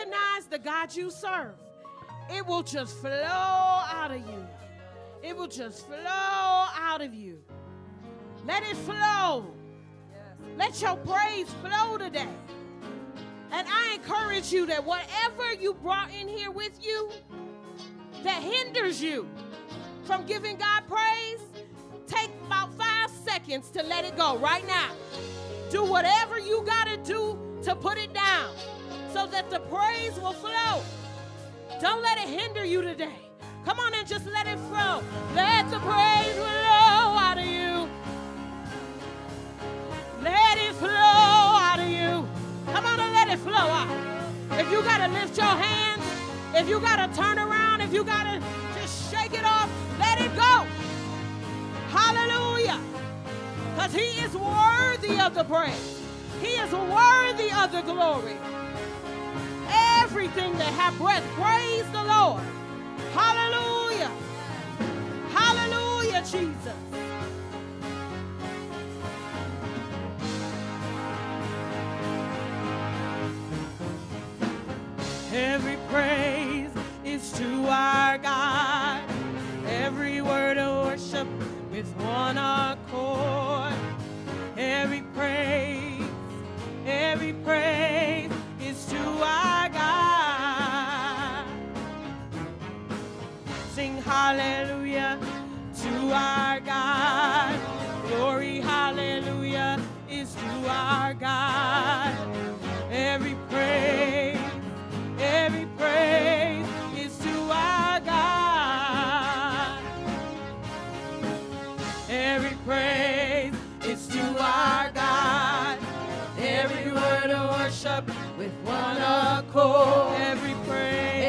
recognize the God you serve, it will just flow out of you. It will just flow out of you. Let it flow. Let your praise flow today. And I encourage you that whatever you brought in here with you that hinders you from giving God praise, take about five seconds to let it go right now. Do whatever you got to do to put it down so that the praise will flow. Don't let it hinder you today. Come on and just let it flow. Let the praise flow out of you. Let it flow out of you. Come on and let it flow out. If you got to lift your hands, if you got to turn around, if you got to just shake it off, let it go. Hallelujah. Because he is worthy of the praise. He is worthy of the glory. Everything that have breath, praise the Lord. Hallelujah. Hallelujah, Jesus. Every praise is to our God. Every word of worship with one accord. Every praise, every praise is to our God. Sing hallelujah to our God. Glory, hallelujah is to our God. Every praise, every praise is to our God. Every praise is to our God. Every word of worship with one accord. Every praise,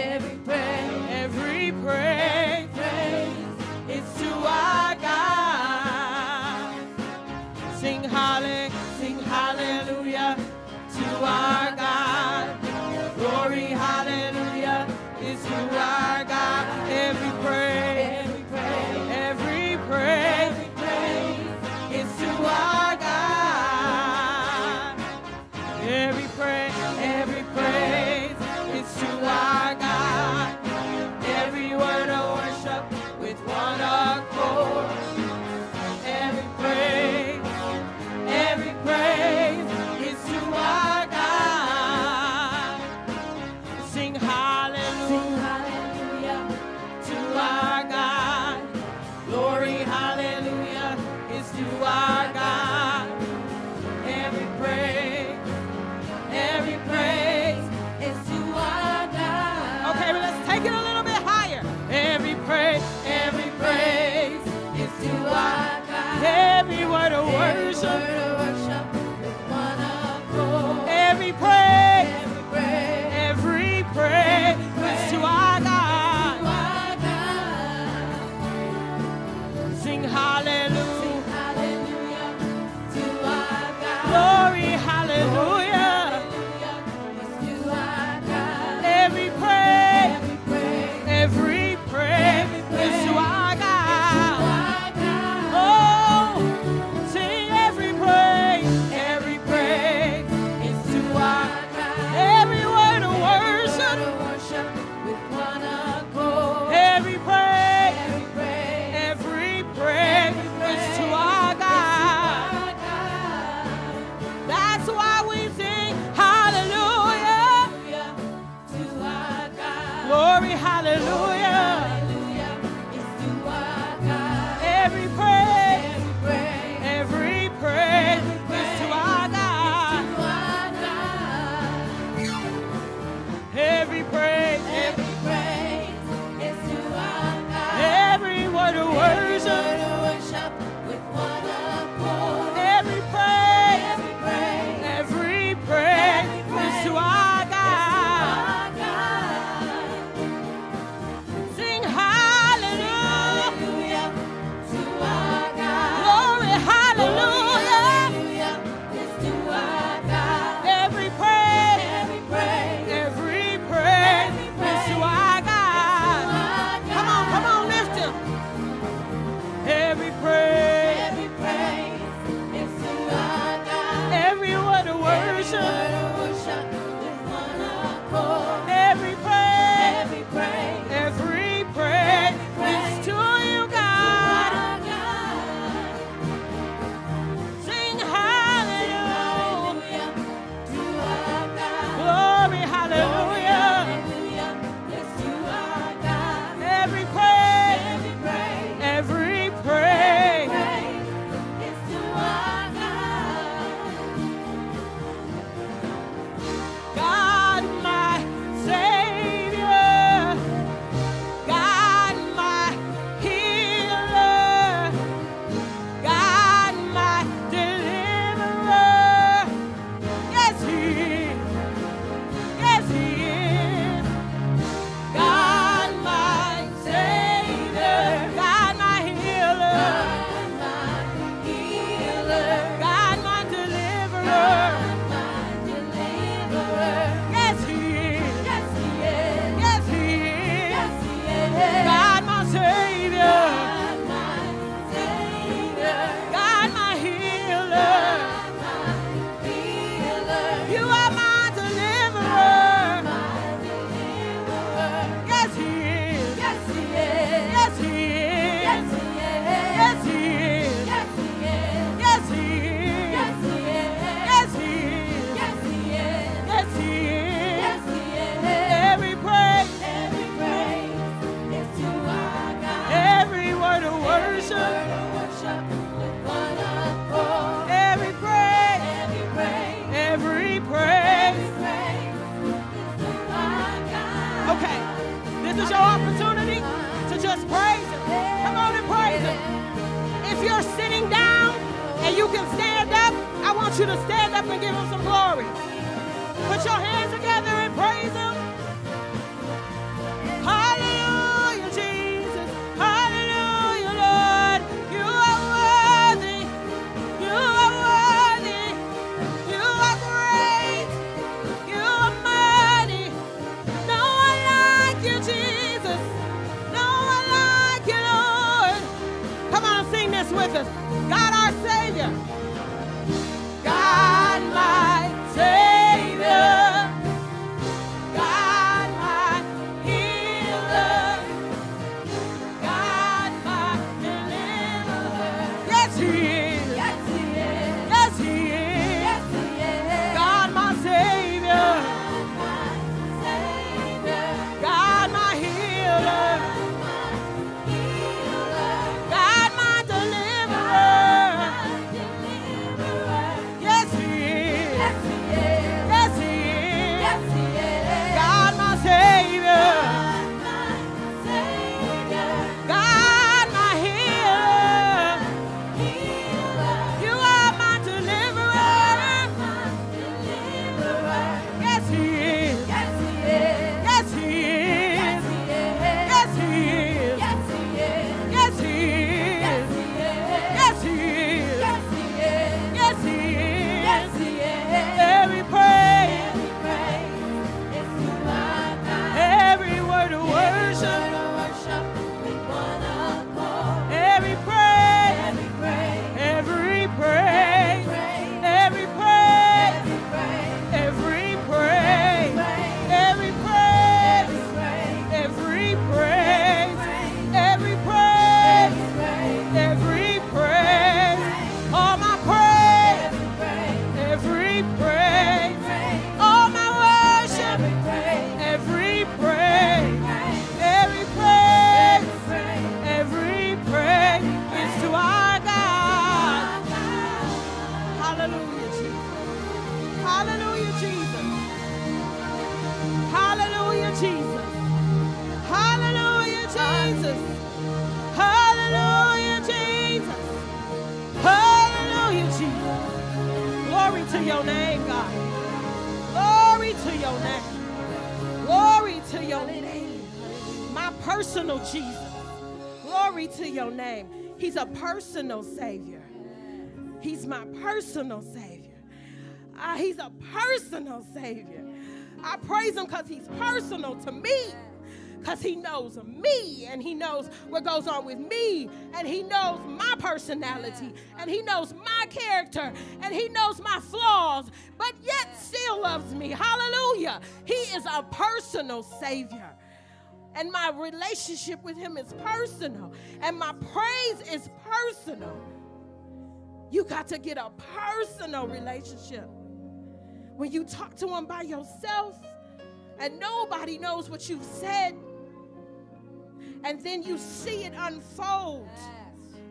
because He's personal to me. Because He knows me and He knows what goes on with me and He knows my personality and He knows my character and He knows my flaws, but yet still loves me. Hallelujah. He is a personal Savior. And my relationship with Him is personal. And my praise is personal. You got to get a personal relationship. When you talk to Him by yourself and nobody knows what you've said, and then you see it unfold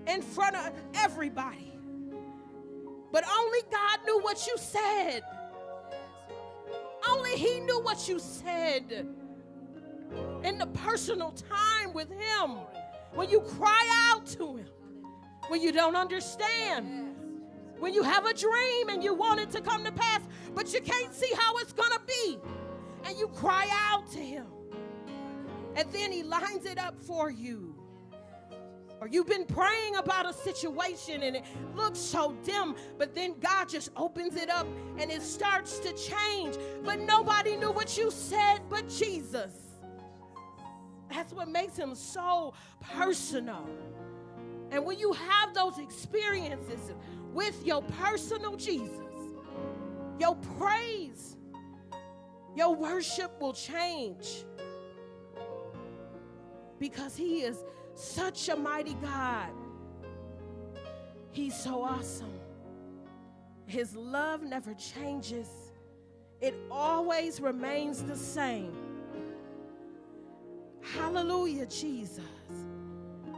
in front of everybody. But only God knew what you said. Only He knew what you said in the personal time with Him. When you cry out to Him, when you don't understand, when you have a dream and you want it to come to pass, but you can't see how it's going to be, and you cry out to Him. And then He lines it up for you. Or you've been praying about a situation and it looks so dim, but then God just opens it up and it starts to change. But nobody knew what you said but Jesus. That's what makes him so personal. And when you have those experiences with your personal Jesus, your praise, your worship will change because he is such a mighty God. He's so awesome. His love never changes, it always remains the same. Hallelujah, Jesus.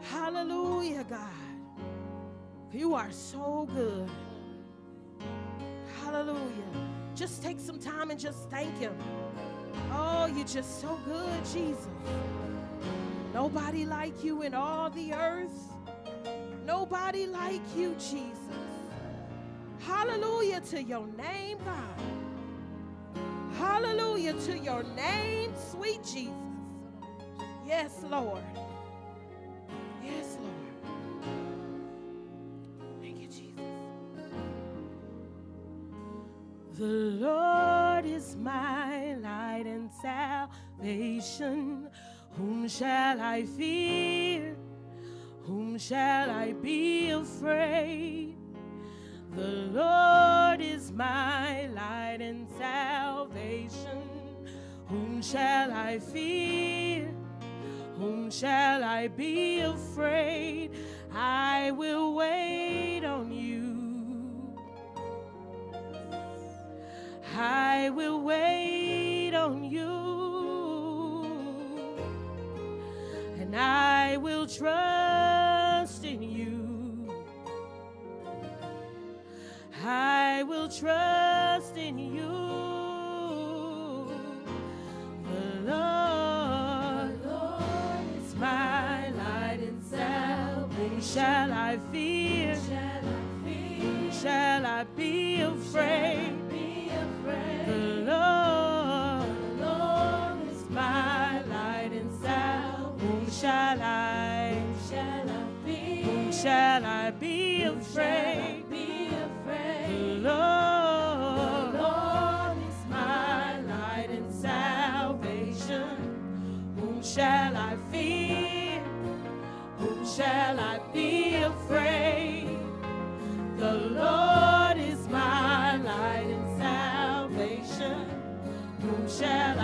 Hallelujah, God. You are so good. Hallelujah. Just take some time and just thank Him. Oh, you're just so good, Jesus. Nobody like you in all the earth. Nobody like you, Jesus. Hallelujah to your name, God. Hallelujah to your name, sweet Jesus. Yes, Lord. The Lord is my light and salvation. Whom shall I fear? Whom shall I be afraid? The Lord is my light and salvation. Whom shall I fear? Whom shall I be afraid? I will wait on you. I will wait on you. And I will trust in you. I will trust in you. The Lord, is my light and salvation. Shall I fear? Shall I be afraid? The Lord, is shall I? Whom shall I be afraid? The Lord, is my light and salvation. Whom shall I fear? Whom shall I be afraid? The Lord shall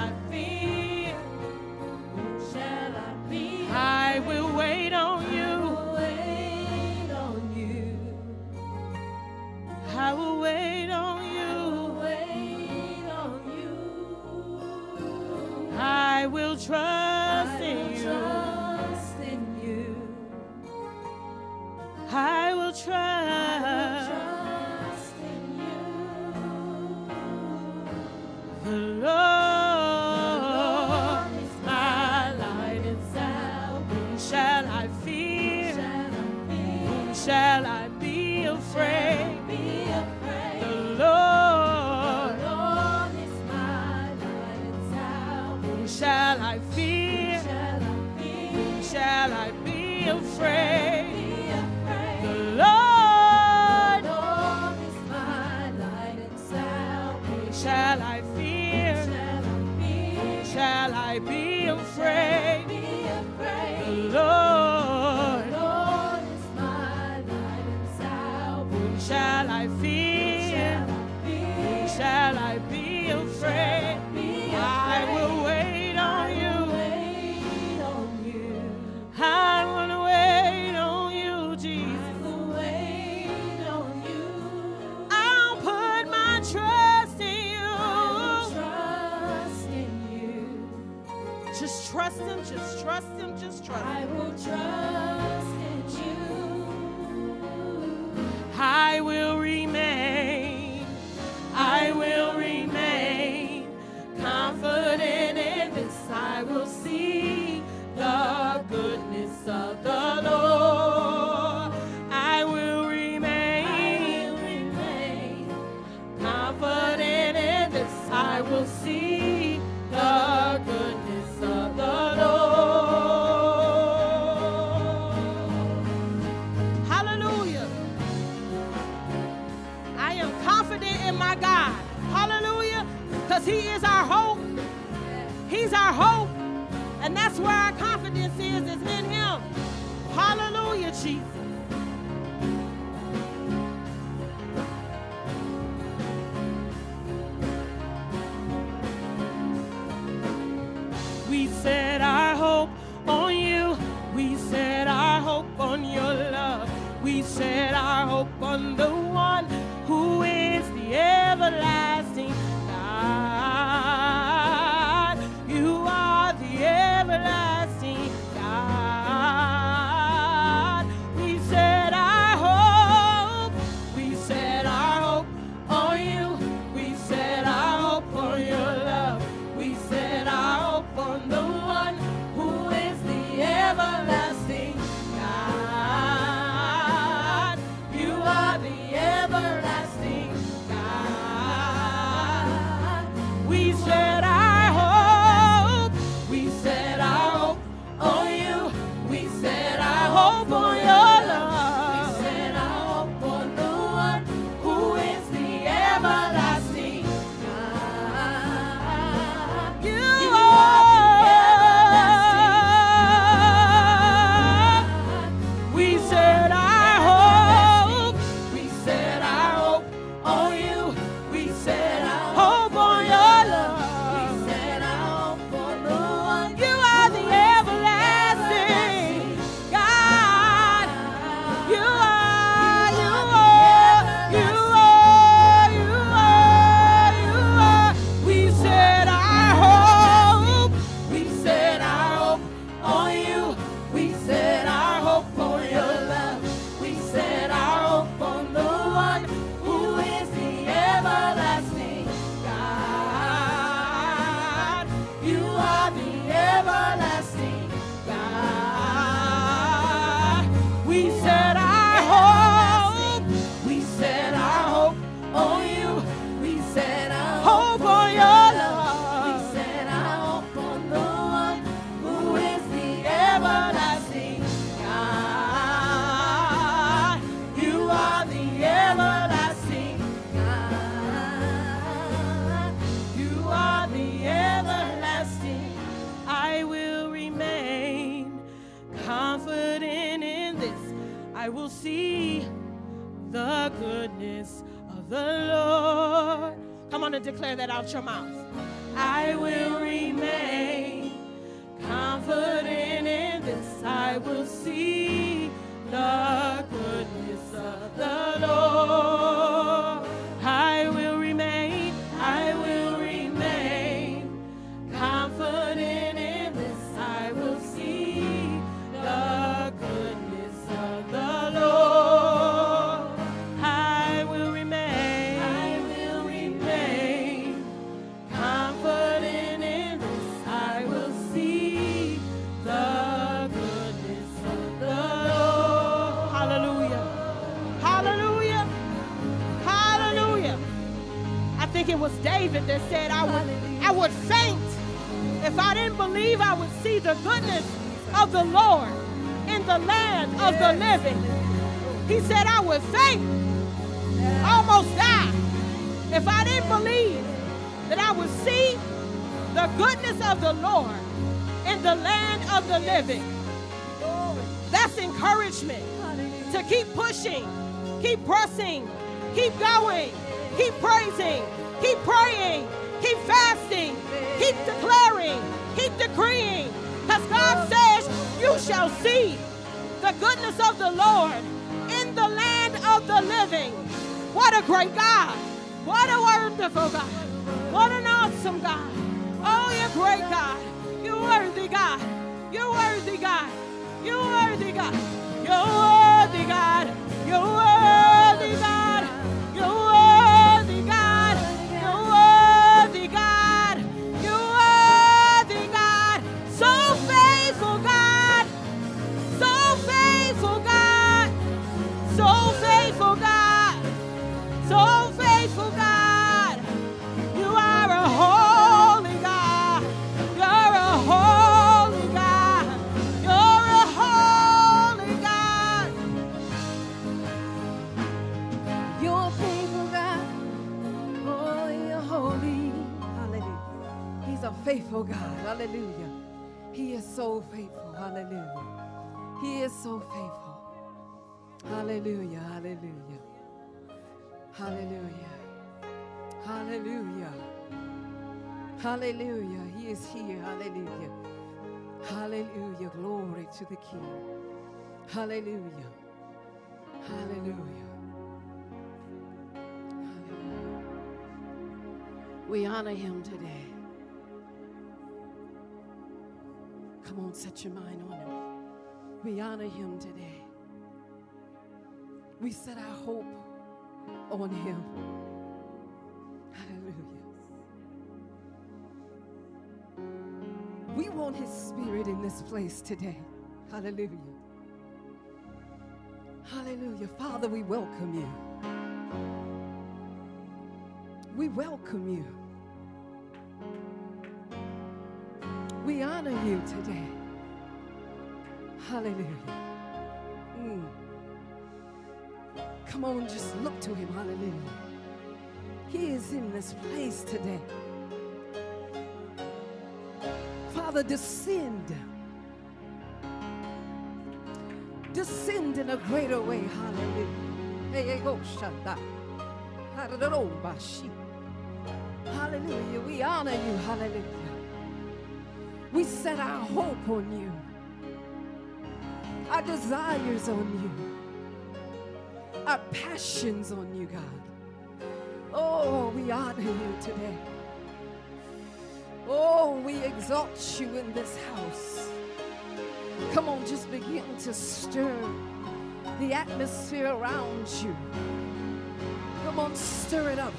pushing, keep pressing, keep going, keep praising, keep praying, keep fasting, keep declaring, keep decreeing. Because God says, You shall see the goodness of the Lord in the land of the living. What a great God! What a wonderful God! What an awesome God! Oh, you're great God! You're worthy God! You're worthy God! You're worthy God! You're worthy God! You're worthy faithful God. Hallelujah. He is so faithful. Hallelujah. He is so faithful. Hallelujah. Hallelujah. Hallelujah. Hallelujah. Hallelujah. He is here. Hallelujah. Hallelujah. Glory to the King. Hallelujah. Hallelujah. Hallelujah. We honor him today. Come on, set your mind on him. We honor him today. We set our hope on him. Hallelujah. We want his spirit in this place today. Hallelujah. Hallelujah. Father, we welcome you. We welcome you. We honor you today. Hallelujah. Mm. Come on, just look to him. Hallelujah. He is in this place today. Father, descend. Descend in a greater way. Hallelujah. Hallelujah. Hallelujah. We honor you. Hallelujah. We set our hope on you, our desires on you, our passions on you, God. Oh, we honor you today. Oh, we exalt you in this house. Come on, just begin to stir the atmosphere around you. Come on, stir it up.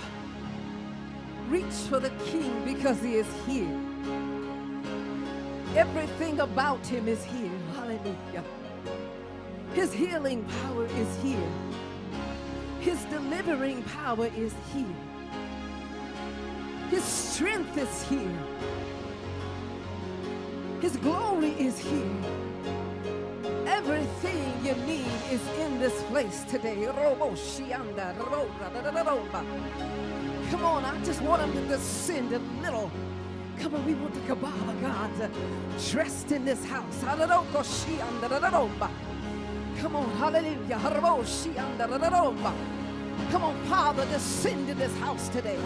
Reach for the King because he is here. Everything about him is here. Hallelujah. His healing power is here. His delivering power is here. His strength is here. His glory is here. Everything you need is in this place today. Come on, I just want him to descend a little. Come on, we want the Kabbalah God uh, dressed in this house. Come on, hallelujah. Come on, Father, descend in this house today.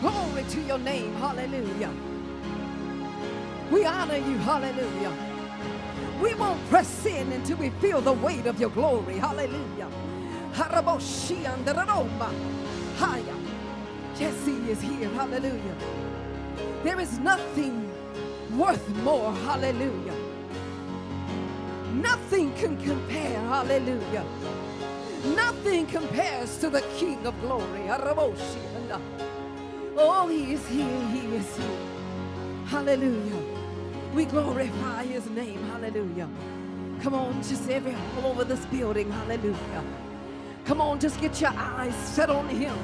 Glory to your name, hallelujah. We honor you, hallelujah. We won't press in until we feel the weight of your glory, hallelujah. Haya. Yes, he is here, hallelujah. There is nothing worth more. Hallelujah. Nothing can compare. Hallelujah. Nothing compares to the King of glory. Araboshi. Uh, oh, he is here. He is here. Hallelujah. We glorify his name. Hallelujah. Come on, just every all over this building. Hallelujah. Come on, just get your eyes set on him.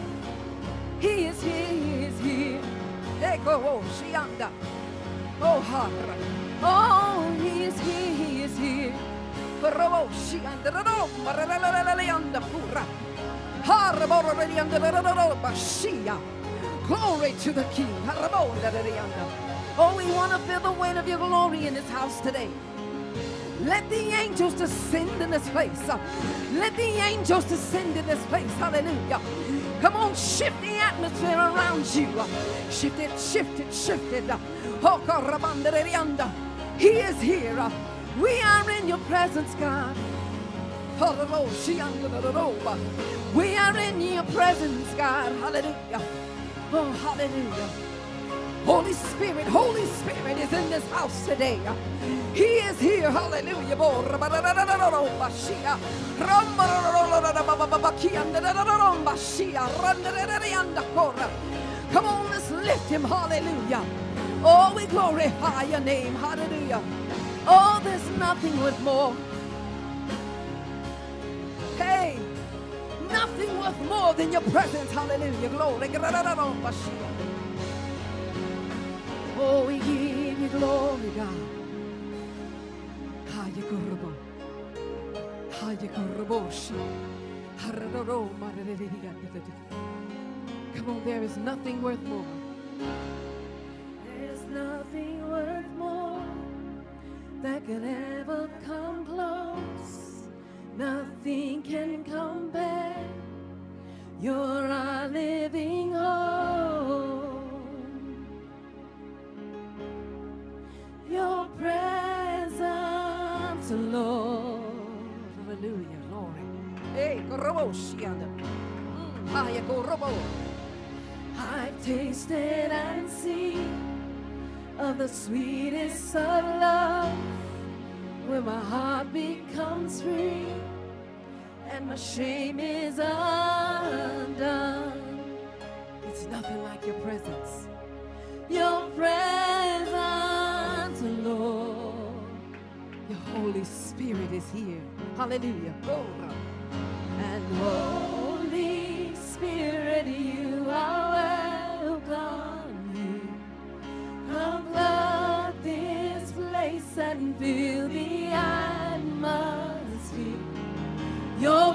He is here. He is here. Eko oh, shianda. Oh, Hara. Oh, he is here, he is here. Roboshi and the Maralalianda Pura. Glory to the King. Oh, we want to feel the weight of your glory in this house today. Let the angels descend in this place. Let the angels descend in this place. Hallelujah. Come on, shift the atmosphere around you. Shift it, shift it, shift it. He is here. We are in your presence, God. We are in your presence, God. Hallelujah. Oh, hallelujah. Holy Spirit, Holy Spirit is in this house today. He is here. Hallelujah. Come on, let's lift him. Hallelujah. Oh, we glorify your name. Hallelujah. Oh, there's nothing worth more. Hey, nothing worth more than your presence. Hallelujah. Glory. Oh, we give you glory, God. Haya kurbo. Haya kurboshi. Come on, there is nothing worth more. There's nothing worth more that can ever come close. Nothing can compare. You're our living hope. Your presence, Lord. Hallelujah, glory. Hey, kurboshi anda. Haya mm, kurbo. I've tasted and seen of the sweetest of love when my heart becomes free and my shame is undone. It's nothing like your presence. Your presence, Holy Spirit is here. Hallelujah. And Holy Spirit, you are welcome here. Come flood this place and fill the atmosphere. Your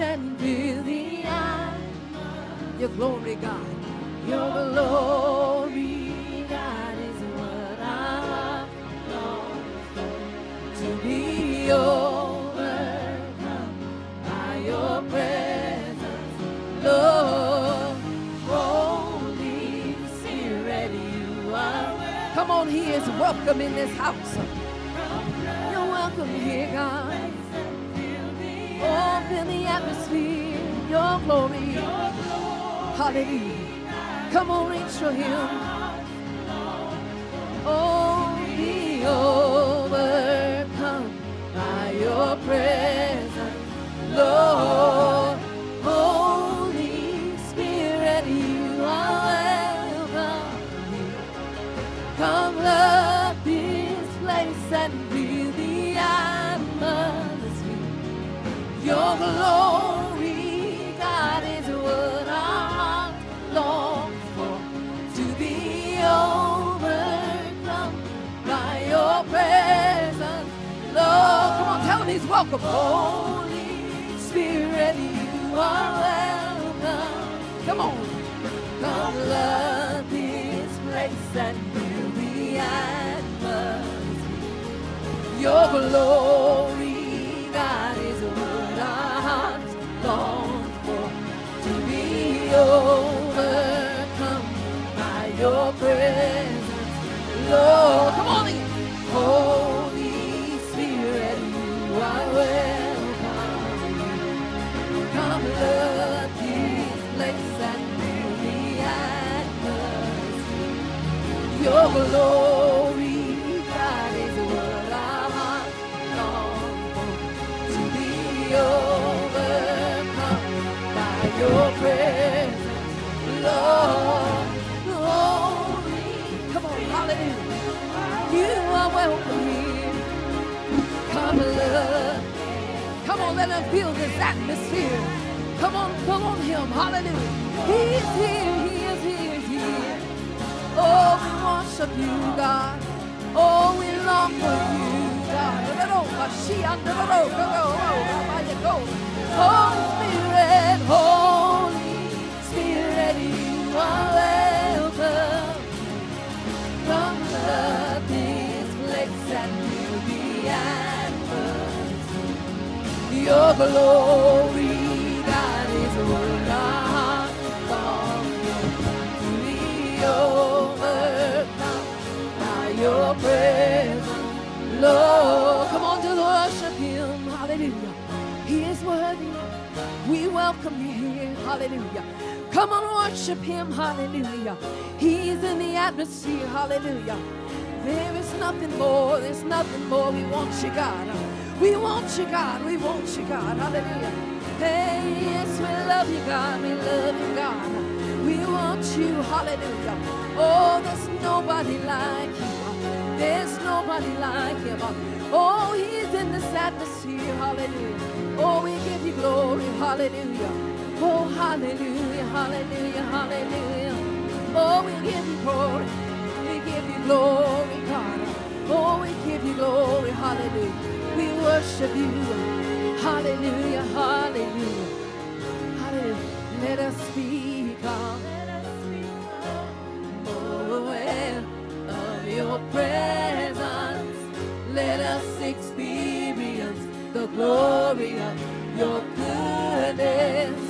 and fill the atmosphere. Your glory, God. Your glory, God, is what I long for. To be overcome by your presence, Lord. Holy Spirit, you are. Come on, He is welcome in this house. You're welcome here, God. Oh, fill the atmosphere. Your glory. Hallelujah. Come on, reach for Him. Oh, be overcome by your presence, Lord. your glory. God is what I long for to be overcome by your presence, Lord. Come on, tell he's welcome. Holy Spirit, you are welcome. Come on, come love this place and fill the atmosphere. Your glory, God. To be overcome by your presence, Lord. Come on. Holy Spirit, you are. Come love fill the. Your glory, God, is what hearts long for. To be by your presence, Lord. Glory. Come on, hallelujah. You are welcome here. Come, love. Come on, let him feel this atmosphere. Come on, come on, him. Hallelujah. He's here, he is here, he's here. Oh, we worship you, God. Oh, we long for you, God. Holy Spirit, Holy Your glory, God, is hearts long for. To be overcome by your presence, Lord. Come on, just worship Him. Hallelujah. He is worthy. We welcome you here. Hallelujah. Come on, worship him. Hallelujah. He's in the atmosphere. Hallelujah. There is nothing more. There's nothing more. We want you, God. We want you, God. We want you, God. Hallelujah. Hey, yes, we love you, God. We love you, God. We want you. Hallelujah. Oh, there's nobody like you. There's nobody like him. Oh, he's in this atmosphere. Hallelujah. Oh, we give you glory. Hallelujah. Oh, hallelujah. Hallelujah. Hallelujah. Oh, we give you glory. We give you glory, God. Oh, we give you glory. Hallelujah. We worship you. Hallelujah. Hallelujah. Hallelujah. Let us speak on. Oh, of your presence. Let us experience the glory of your goodness.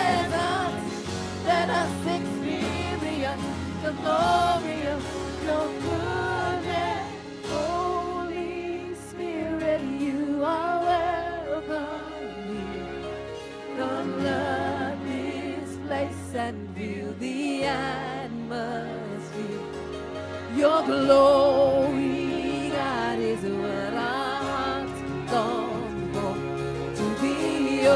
The glory of your goodness. Holy Spirit, you are welcome here. Come love this place and fill the atmosphere. Your glory, God, is. To be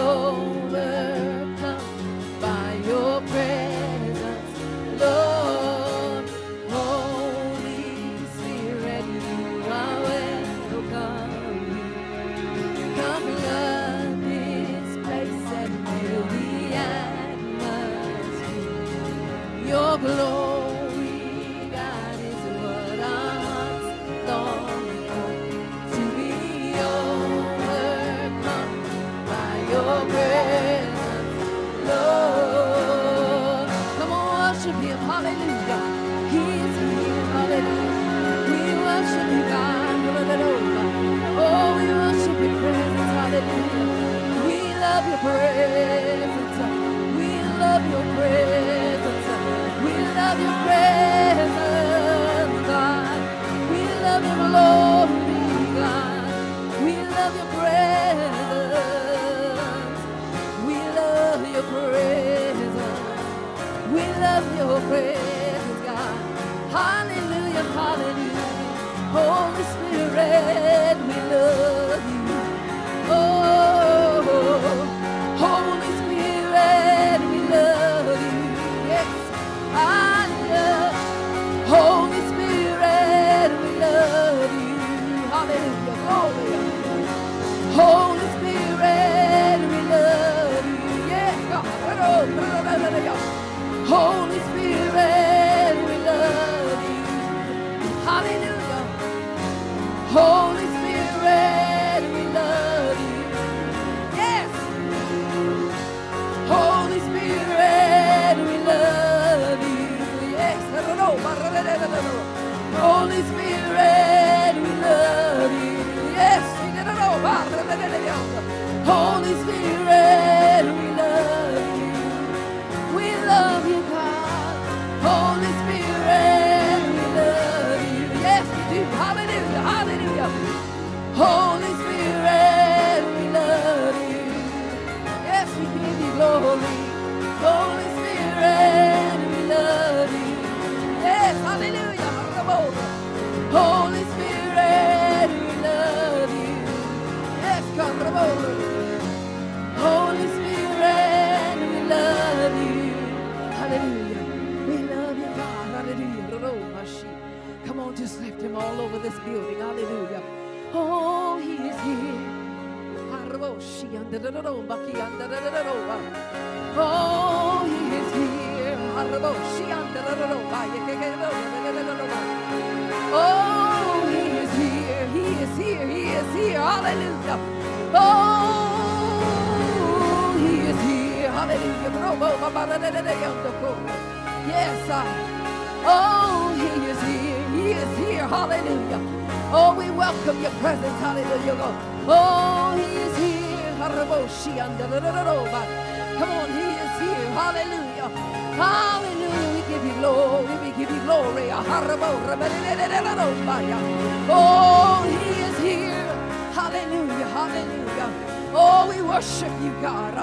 Hallelujah. Oh, we worship you, God.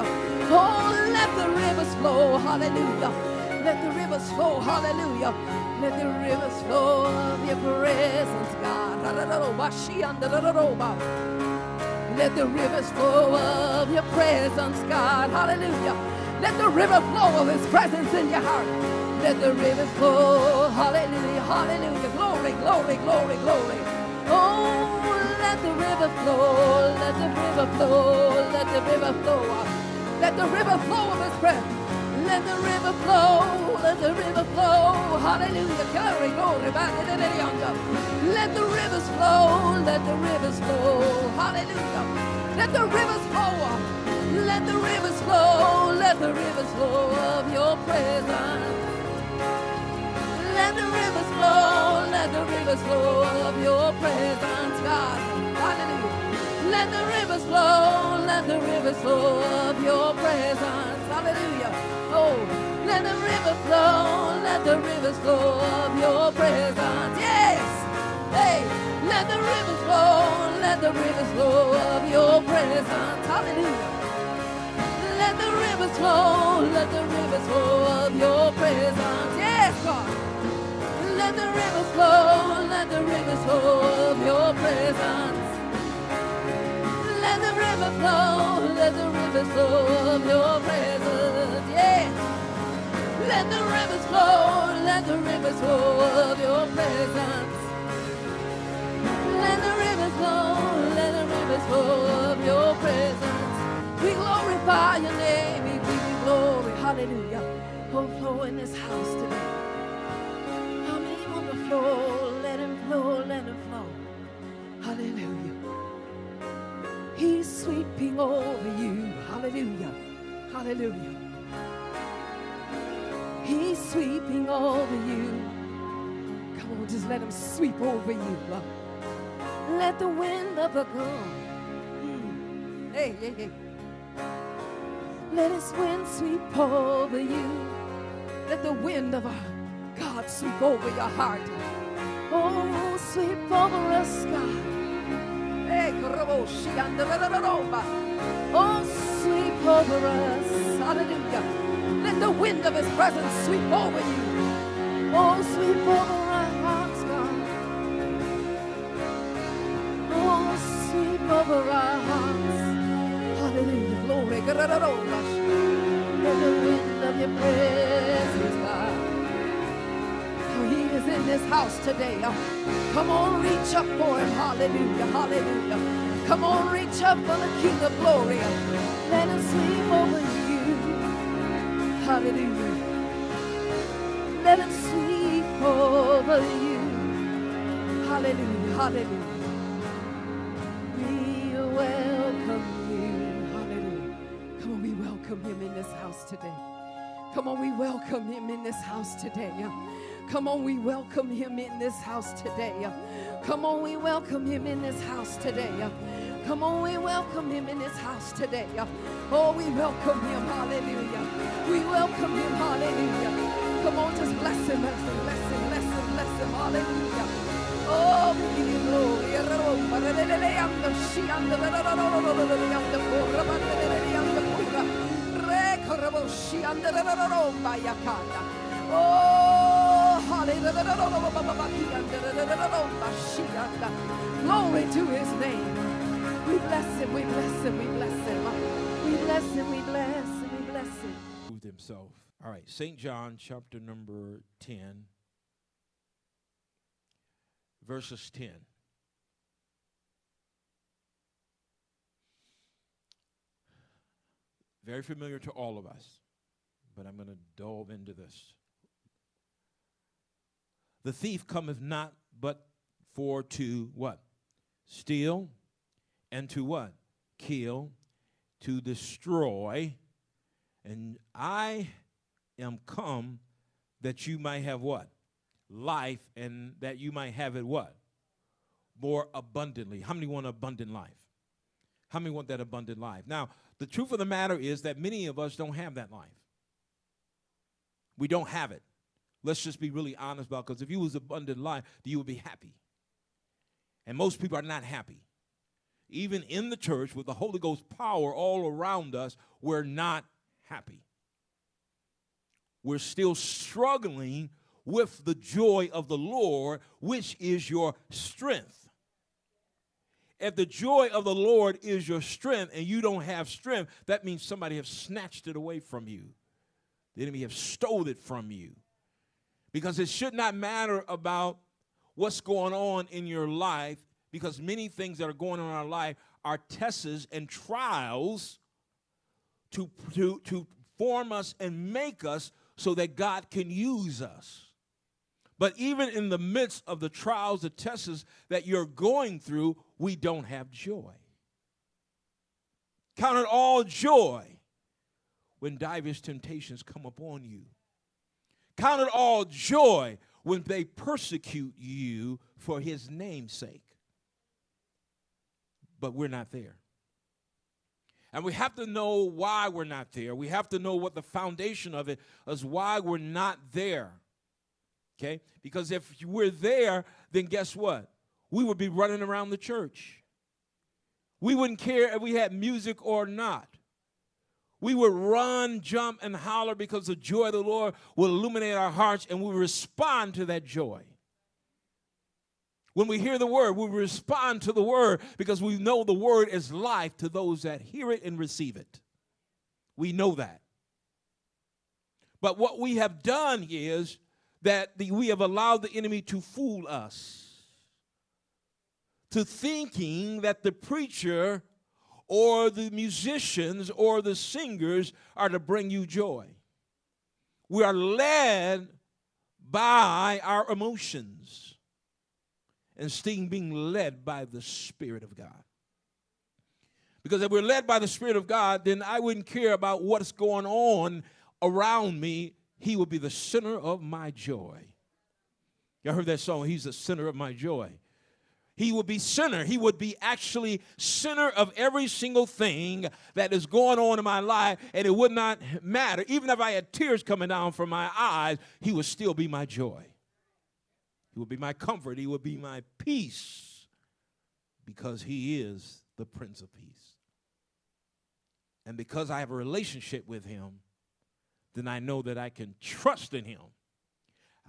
Oh, let the rivers flow. Hallelujah. Let the rivers flow. Hallelujah. Let the rivers flow of your presence, God. Let the rivers flow of your presence, God. Hallelujah. Let the river flow of his presence in your heart. Let the rivers flow. Hallelujah. Hallelujah. Glory, glory, glory, glory. Oh, let the river flow. Let the river flow. Let the river flow. Let the river flow of his presence. Let the river flow, let the river flow. Hallelujah. Glory, glory. Let the rivers flow, let the rivers flow. Hallelujah. Let the rivers flow. Let the rivers flow, let the rivers flow of your presence. Let the rivers flow, let the rivers flow of your presence, God. Let the rivers flow, let the rivers flow of your presence. Hallelujah. Oh, let the river flow, let the rivers flow of your presence. Yes. Hey, let the rivers flow, let the rivers flow of your presence. Hallelujah. Let the rivers flow, let the rivers flow of your presence. Yes, God. Let the rivers flow, let the rivers flow of your presence. Let the river flow, let the rivers flow of your presence. Yeah. Let the rivers flow, let the rivers flow of your presence. Let the rivers flow, let the rivers flow of your presence. We glorify your name, we give you glory. Hallelujah. Oh, flow in this house today. How many want to flow? Let him flow, let him flow. Hallelujah. He's sweeping over you. Hallelujah. Hallelujah. He's sweeping over you. Come on, just let him sweep over you. Let the wind of the God. Mm. Hey, hey, hey. Let his wind sweep over you. Let the wind of our God sweep over your heart. Oh, sweep over us, God. Oh, sweep over us. Hallelujah. Let the wind of his presence sweep over you. Oh, sweep over our hearts, God. Oh, sweep over our hearts. Hallelujah. Glory. Let the wind of your presence, God. He is in this house today. Uh, come on, reach up for him. Hallelujah. Hallelujah. Come on, reach up for the King of glory. Uh, let him sweep over you. Hallelujah. Let him sweep over you. Hallelujah. Hallelujah. We welcome you. Hallelujah. Come on, we welcome him in this house today. Come on, we welcome him in this house today. Come on, we welcome him in this house today. Come on, we welcome him in this house today. Come on, we welcome him in this house today. Oh, we welcome him. Hallelujah. We welcome him. Hallelujah. Come on, just bless him, bless him, bless him, bless him, bless him. Hallelujah. Oh, we give you glory. Oh. Glory to his name. We bless him, we bless him, we bless him. We bless him, we bless him, we bless him. Moved himself. All right, St. John chapter number 10, verses 10. Very familiar to all of us, but I'm going to delve into this. The thief cometh not but for to what? Steal and to what? Kill, to destroy. And I am come that you might have what? Life, and that you might have it what? More abundantly. How many want abundant life? How many want that abundant life? Now, the truth of the matter is that many of us don't have that life. We don't have it. Let's just be really honest about because if you was abundant life, you would be happy. And most people are not happy. Even in the church with the Holy Ghost power all around us, we're not happy. We're still struggling with the joy of the Lord, which is your strength. If the joy of the Lord is your strength and you don't have strength, that means somebody has snatched it away from you. The enemy have stole it from you. Because it should not matter about what's going on in your life, because many things that are going on in our life are tests and trials to, to, to form us and make us so that God can use us. But even in the midst of the trials, the tests that you're going through, we don't have joy. Count it all joy when diverse temptations come upon you. Count it all joy when they persecute you for his name's sake. But we're not there. And we have to know why we're not there. We have to know what the foundation of it is, why we're not there. Okay? Because if we're there, then guess what? We would be running around the church. We wouldn't care if we had music or not. We would run, jump, and holler because the joy of the Lord will illuminate our hearts and we respond to that joy. When we hear the word, we respond to the word because we know the word is life to those that hear it and receive it. We know that. But what we have done is that the, we have allowed the enemy to fool us to thinking that the preacher or the musicians or the singers are to bring you joy. We are led by our emotions instead of being led by the Spirit of God. Because if we're led by the Spirit of God, then I wouldn't care about what's going on around me. He would be the center of my joy. Y'all heard that song? He's the center of my joy. He would be sinner. He would be actually sinner of every single thing that is going on in my life, and it would not matter. Even if I had tears coming down from my eyes, He would still be my joy. He would be my comfort. He would be my peace because He is the Prince of Peace. And because I have a relationship with Him, then I know that I can trust in Him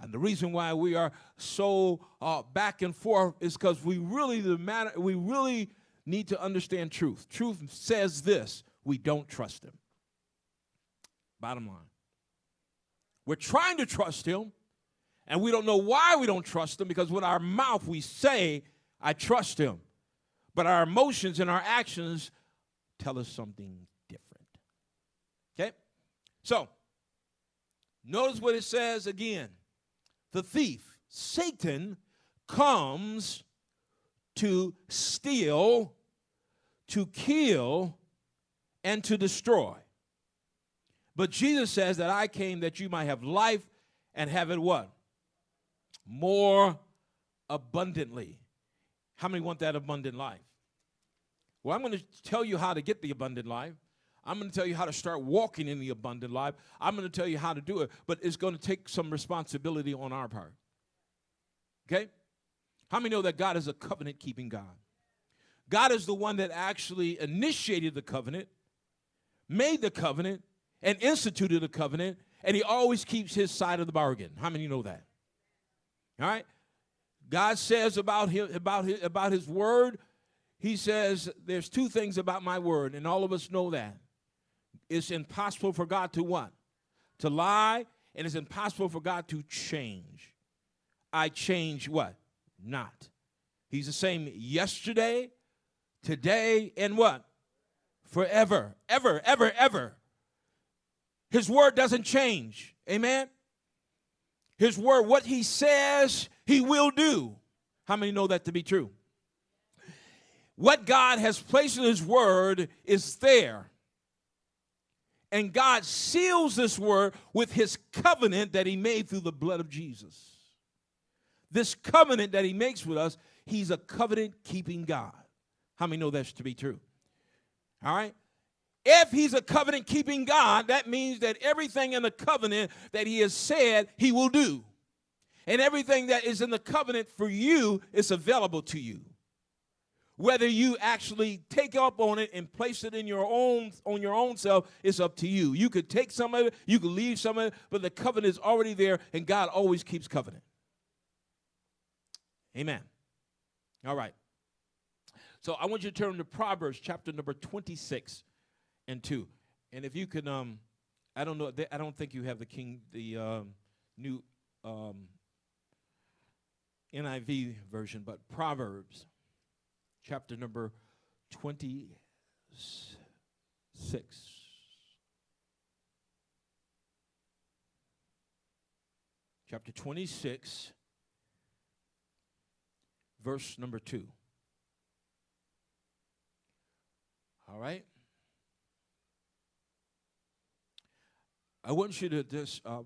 and the reason why we are so uh, back and forth is because we really the matter we really need to understand truth. Truth says this: we don't trust him. Bottom line. We're trying to trust him, and we don't know why we don't trust him because with our mouth we say, I trust him. But our emotions and our actions tell us something different. Okay? So, notice what it says again the thief, Satan, comes to steal, to kill, and to destroy. But Jesus says that I came that you might have life and have it what? More abundantly. How many want that abundant life? Well, I'm going to tell you how to get the abundant life. I'm going to tell you how to start walking in the abundant life. I'm going to tell you how to do it, but it's going to take some responsibility on our part. Okay? How many know that God is a covenant keeping God? God is the one that actually initiated the covenant, made the covenant, and instituted the covenant, and he always keeps his side of the bargain. How many know that? All right? God says about his, about his, about his word, he says, There's two things about my word, and all of us know that it's impossible for God to what? To lie, and it's impossible for God to change. I change what? Not. He's the same yesterday, today, and what? Forever. Ever, ever, ever. His word doesn't change. Amen? His word, what he says, he will do. How many know that to be true? What God has placed in his word is there. And God seals this word with his covenant that he made through the blood of Jesus. This covenant that he makes with us, he's a covenant keeping God. How many know that's to be true? All right? If he's a covenant keeping God, that means that everything in the covenant that he has said, he will do. And everything that is in the covenant for you is available to you. Whether you actually take up on it and place it in your own on your own self is up to you. You could take some of it, you could leave some of it, but the covenant is already there, and God always keeps covenant. Amen. All right. So I want you to turn to Proverbs chapter number 26 and 2. And if you can um I don't know I don't think you have the king the um, new um, NIV version, but Proverbs chapter number 26. Chapter 26, verse number 2. All right? I want you to just, uh,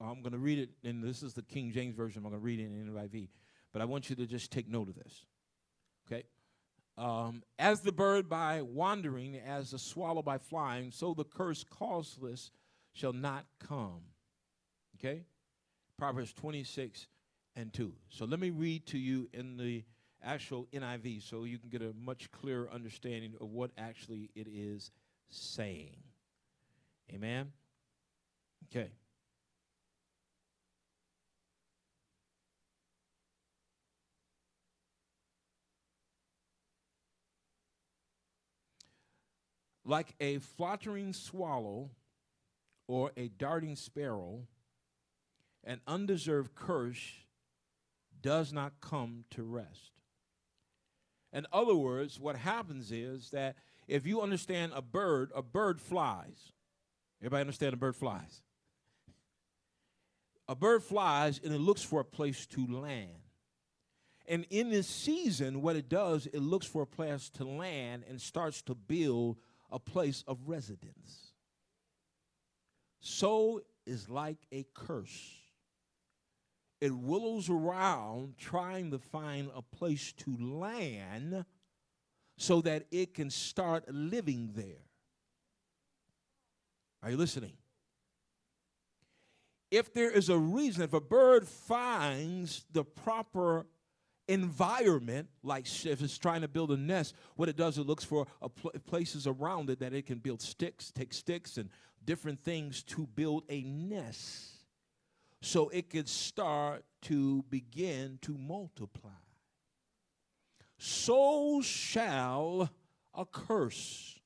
I'm going to read it, and this is the King James Version. I'm going to read it in NIV. But I want you to just take note of this. Um, as the bird by wandering, as the swallow by flying, so the curse causeless shall not come. Okay? Proverbs 26 and 2. So let me read to you in the actual NIV so you can get a much clearer understanding of what actually it is saying. Amen? Okay. Like a fluttering swallow or a darting sparrow, an undeserved curse does not come to rest. In other words, what happens is that if you understand a bird, a bird flies. Everybody understand a bird flies? A bird flies and it looks for a place to land. And in this season, what it does, it looks for a place to land and starts to build a place of residence. So is like a curse. it willows around trying to find a place to land so that it can start living there. Are you listening? If there is a reason, if a bird finds the proper environment, like if it's trying to build a nest, what it does, it looks for pl- places around it that it can build sticks, take sticks and different things to build a nest so it could start to begin to multiply. So shall a curse.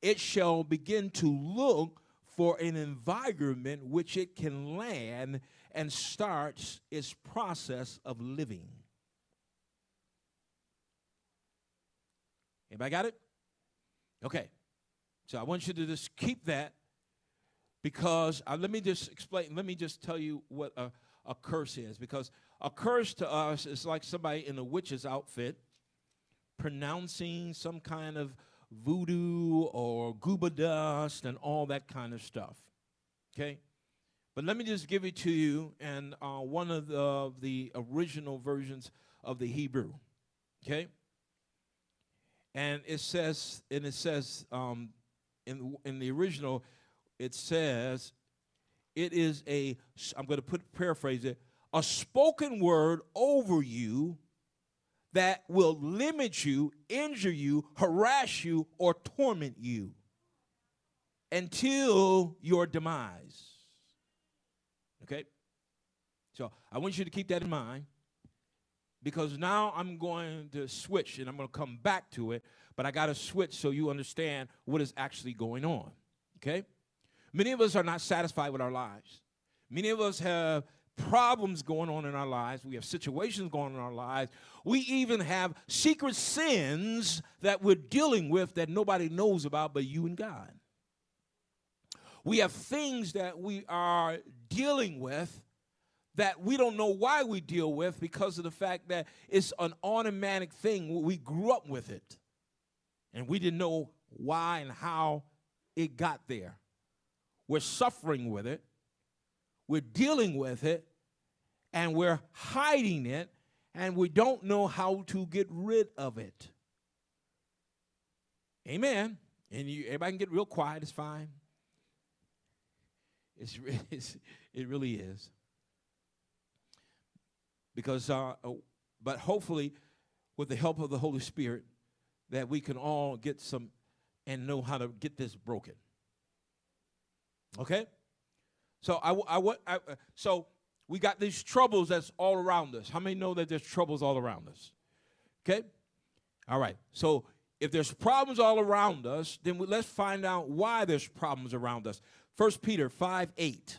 It shall begin to look for an environment which it can land and starts its process of living. Anybody got it? Okay. So I want you to just keep that because uh, let me just explain, let me just tell you what a, a curse is. Because a curse to us is like somebody in a witch's outfit pronouncing some kind of voodoo or goofer dust and all that kind of stuff. Okay? But let me just give it to you in uh, one of the, the original versions of the Hebrew. Okay? And it says, and it says um, in, in the original, it says, it is a, I'm going to put paraphrase it, a spoken word over you that will limit you, injure you, harass you, or torment you until your demise. Okay? So I want you to keep that in mind because now I'm going to switch and I'm going to come back to it, but I got to switch so you understand what is actually going on. Okay? Many of us are not satisfied with our lives. Many of us have problems going on in our lives. We have situations going on in our lives. We even have secret sins that we're dealing with that nobody knows about but you and God. We have things that we are dealing with that we don't know why we deal with because of the fact that it's an automatic thing. We grew up with it. And we didn't know why and how it got there. We're suffering with it. We're dealing with it. And we're hiding it. And we don't know how to get rid of it. Amen. And you, everybody can get real quiet. It's fine. It's, it's it really is because uh, uh, but hopefully with the help of the holy spirit that we can all get some and know how to get this broken. Okay? So i, I, I uh, so we got these troubles that's all around us. How many know that there's troubles all around us? Okay? All right. So if there's problems all around us then we, let's find out why there's problems around us. First peter 5 8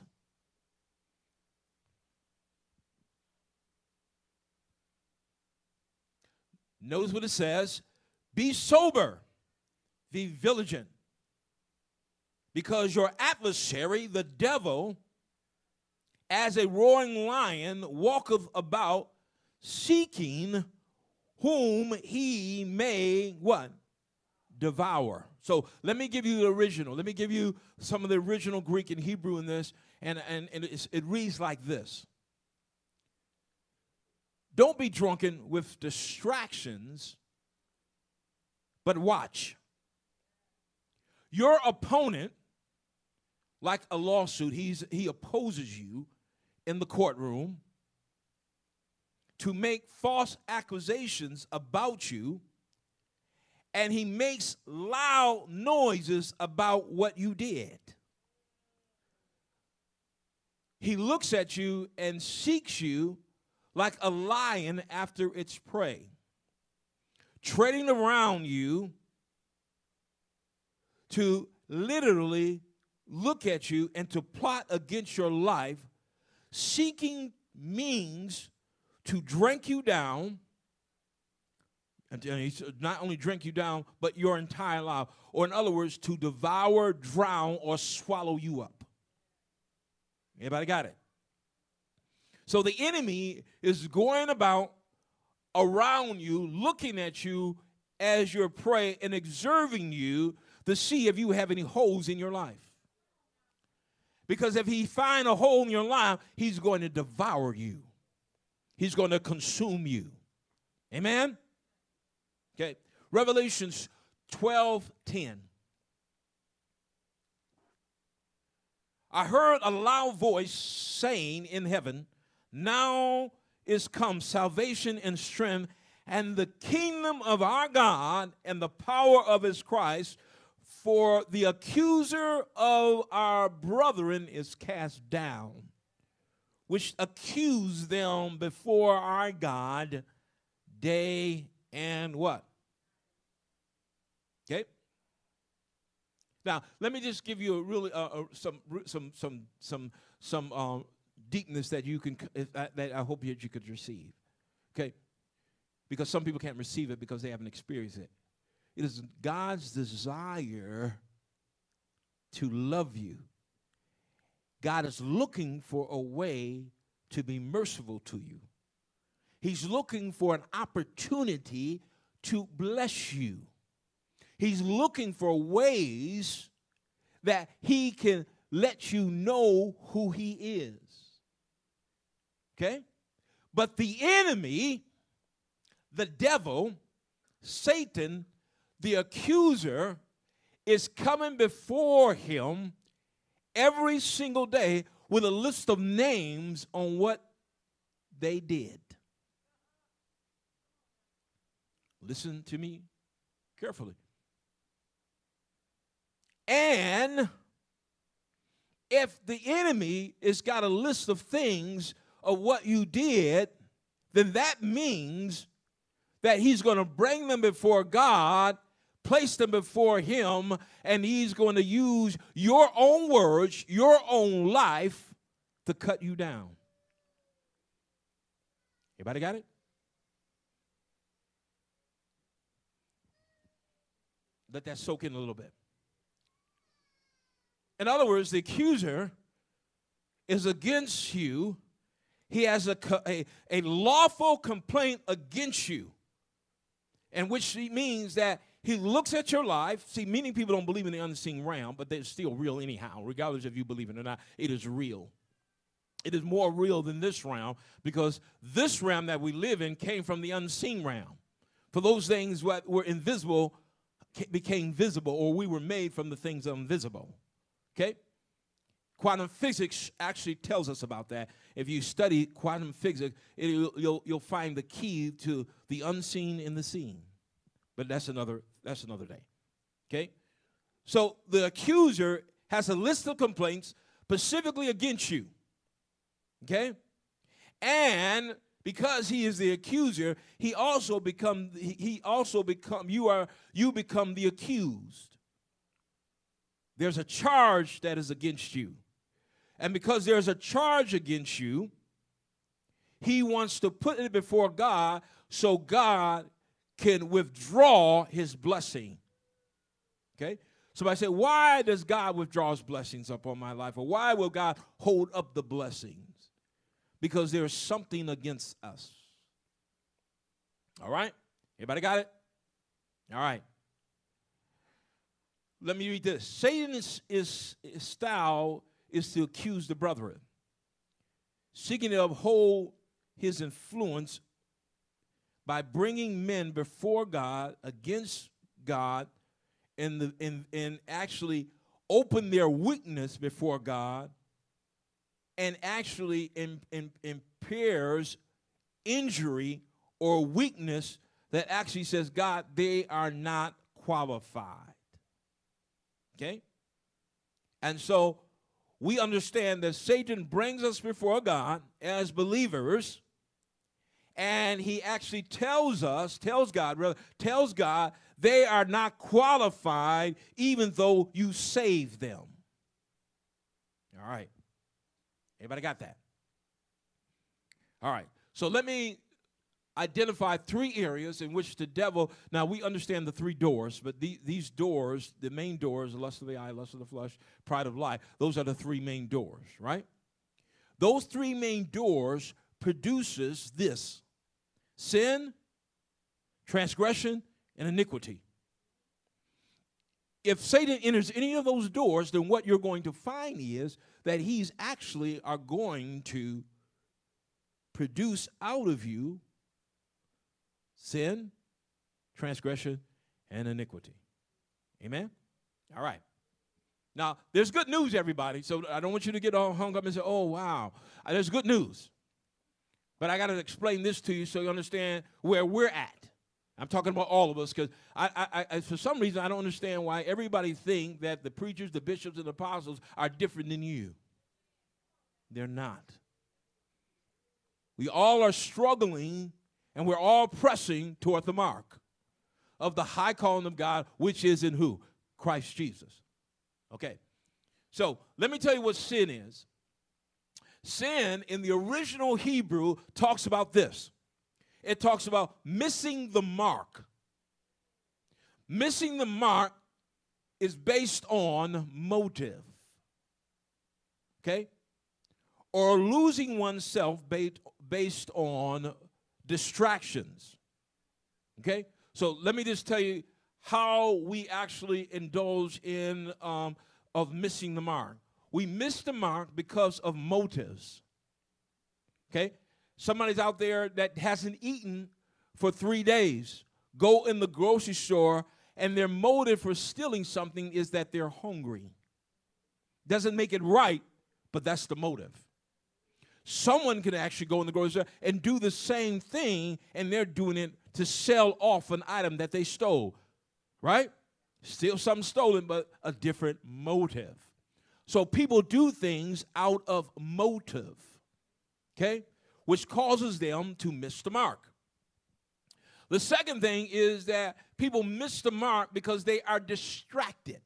Notice what it says Be sober, be vigilant, because your adversary, the devil, as a roaring lion, walketh about seeking whom he may what? Devour. So let me give you the original. Let me give you some of the original Greek and Hebrew in this, and, and, and it reads like this don't be drunken with distractions, but watch. Your opponent, like a lawsuit, he's, he opposes you in the courtroom to make false accusations about you, and he makes loud noises about what you did. He looks at you and seeks you like a lion after its prey, treading around you to literally look at you and to plot against your life, seeking means to drink you down. And not only drink you down, but your entire life. Or, in other words, to devour, drown, or swallow you up. Anybody got it? So the enemy is going about around you, looking at you as your prey and observing you to see if you have any holes in your life. Because if he find a hole in your life, he's going to devour you. He's going to consume you. Amen? Okay. Revelations 12 10. I heard a loud voice saying in heaven, Now is come salvation and strength and the kingdom of our God and the power of his Christ, for the accuser of our brethren is cast down, which accuse them before our God day and what? Okay. Now, let me just give you a really uh, uh, some some some some some um, deepness that you can uh, that I hope that you could receive. Okay, because some people can't receive it because they haven't experienced it. It is God's desire to love you. God is looking for a way to be merciful to you. He's looking for an opportunity to bless you. He's looking for ways that he can let you know who he is. Okay? But the enemy, the devil, Satan, the accuser, is coming before him every single day with a list of names on what they did. Listen to me carefully. And if the enemy has got a list of things of what you did, then that means that he's going to bring them before God, place them before him, and he's going to use your own words, your own life to cut you down. Everybody got it? Let that soak in a little bit. In other words, the accuser is against you. He has a, a, a lawful complaint against you, and which means that he looks at your life. See, many people don't believe in the unseen realm, but they're still real anyhow, regardless if you believe it or not. It is real. It is more real than this realm because this realm that we live in came from the unseen realm. For those things that were invisible became visible, or we were made from the things invisible. Okay? Quantum physics actually tells us about that. If you study quantum physics, it, you'll, you'll find the key to the unseen in the seen. But that's another, that's another day. Okay? So the accuser has a list of complaints specifically against you. Okay? And because he is the accuser, he also become he also become you are you become the accused. There's a charge that is against you. And because there's a charge against you, he wants to put it before God so God can withdraw his blessing. Okay? Somebody say, why does God withdraw his blessings upon my life? Or why will God hold up the blessings? Because there's something against us. All right? Everybody got it? All right. Let me read this. Satan is, his style is to accuse the brethren, seeking to uphold his influence by bringing men before God against God and, the, and, and actually open their weakness before God and actually in, in, impairs injury or weakness that actually says, God, they are not qualified. Okay? And so we understand that Satan brings us before God as believers, and he actually tells us, tells God, rather, tells God they are not qualified even though you save them. All right. Everybody got that? All right. So let me identify three areas in which the devil, now we understand the three doors, but the, these doors, the main doors, lust of the eye, lust of the flesh, pride of life, those are the three main doors, right? Those three main doors produces this sin, transgression, and iniquity. if Satan enters any of those doors, then what you're going to find is that he's actually are going to produce out of you sin, transgression, and iniquity. Amen? All right. Now, there's good news, everybody. So I don't want you to get all hung up and say, oh, wow. Uh, there's good news. But I got to explain this to you so you understand where we're at. I'm talking about all of us because I, I, I, for some reason, I don't understand why everybody think that the preachers, the bishops, and the apostles are different than you. They're not. We all are struggling and we're all pressing toward the mark of the high calling of God, which is in who? Christ Jesus. Okay. So let me tell you what sin is. Sin in the original Hebrew talks about this it talks about missing the mark. Missing the mark is based on motive. Okay? Or losing oneself based on distractions. Okay? So let me just tell you how we actually indulge in um, of missing the mark. We miss the mark because of motives. Okay? Somebody's out there that hasn't eaten for three days. Go in the grocery store, and their motive for stealing something is that they're hungry. Doesn't make it right, but that's the motive. Someone can actually go in the grocery store and do the same thing, and they're doing it to sell off an item that they stole, right? Still something stolen, but a different motive. So people do things out of motive, okay? which causes them to miss the mark. The second thing is that people miss the mark because they are distracted.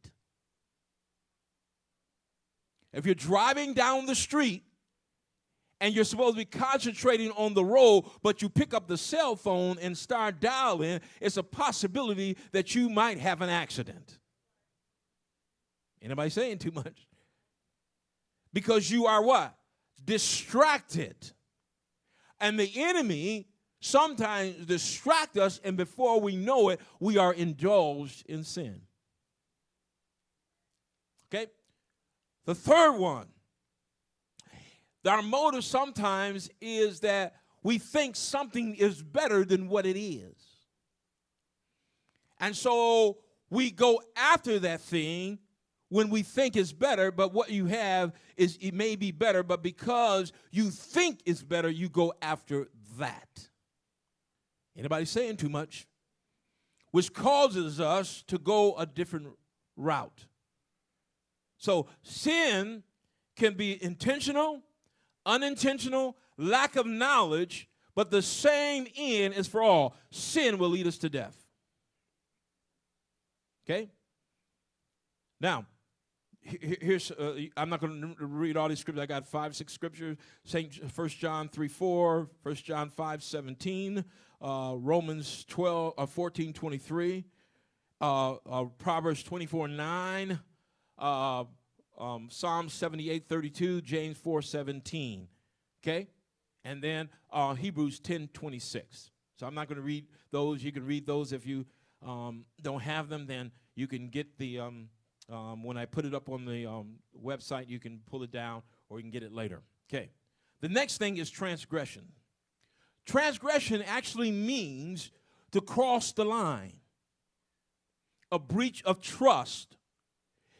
If you're driving down the street and you're supposed to be concentrating on the road, but you pick up the cell phone and start dialing, it's a possibility that you might have an accident. Anybody saying too much? Because you are what? Distracted. And the enemy sometimes distract us, and before we know it, we are indulged in sin. Okay? The third one, our motive sometimes is that we think something is better than what it is. And so we go after that thing when we think it's better, but what you have is it may be better, but because you think it's better, you go after that. Anybody saying too much? Which causes us to go a different route. So sin can be intentional, unintentional, lack of knowledge, but the same end is for all. Sin will lead us to death. Okay? Now, here's uh, i'm not going to read all these scriptures i got five six scriptures Saint First john 3 4 1 john 5 17 uh, romans 12 uh, 14 23 uh, uh, proverbs 24 9 uh, um, psalm 78 32 james 4 17 okay and then hebrews 10 26 so i'm not going to read those you can read those if you um, don't have them then you can get the um, um, when I put it up on the um, website, you can pull it down or you can get it later. Okay. The next thing is transgression. Transgression actually means to cross the line, a breach of trust.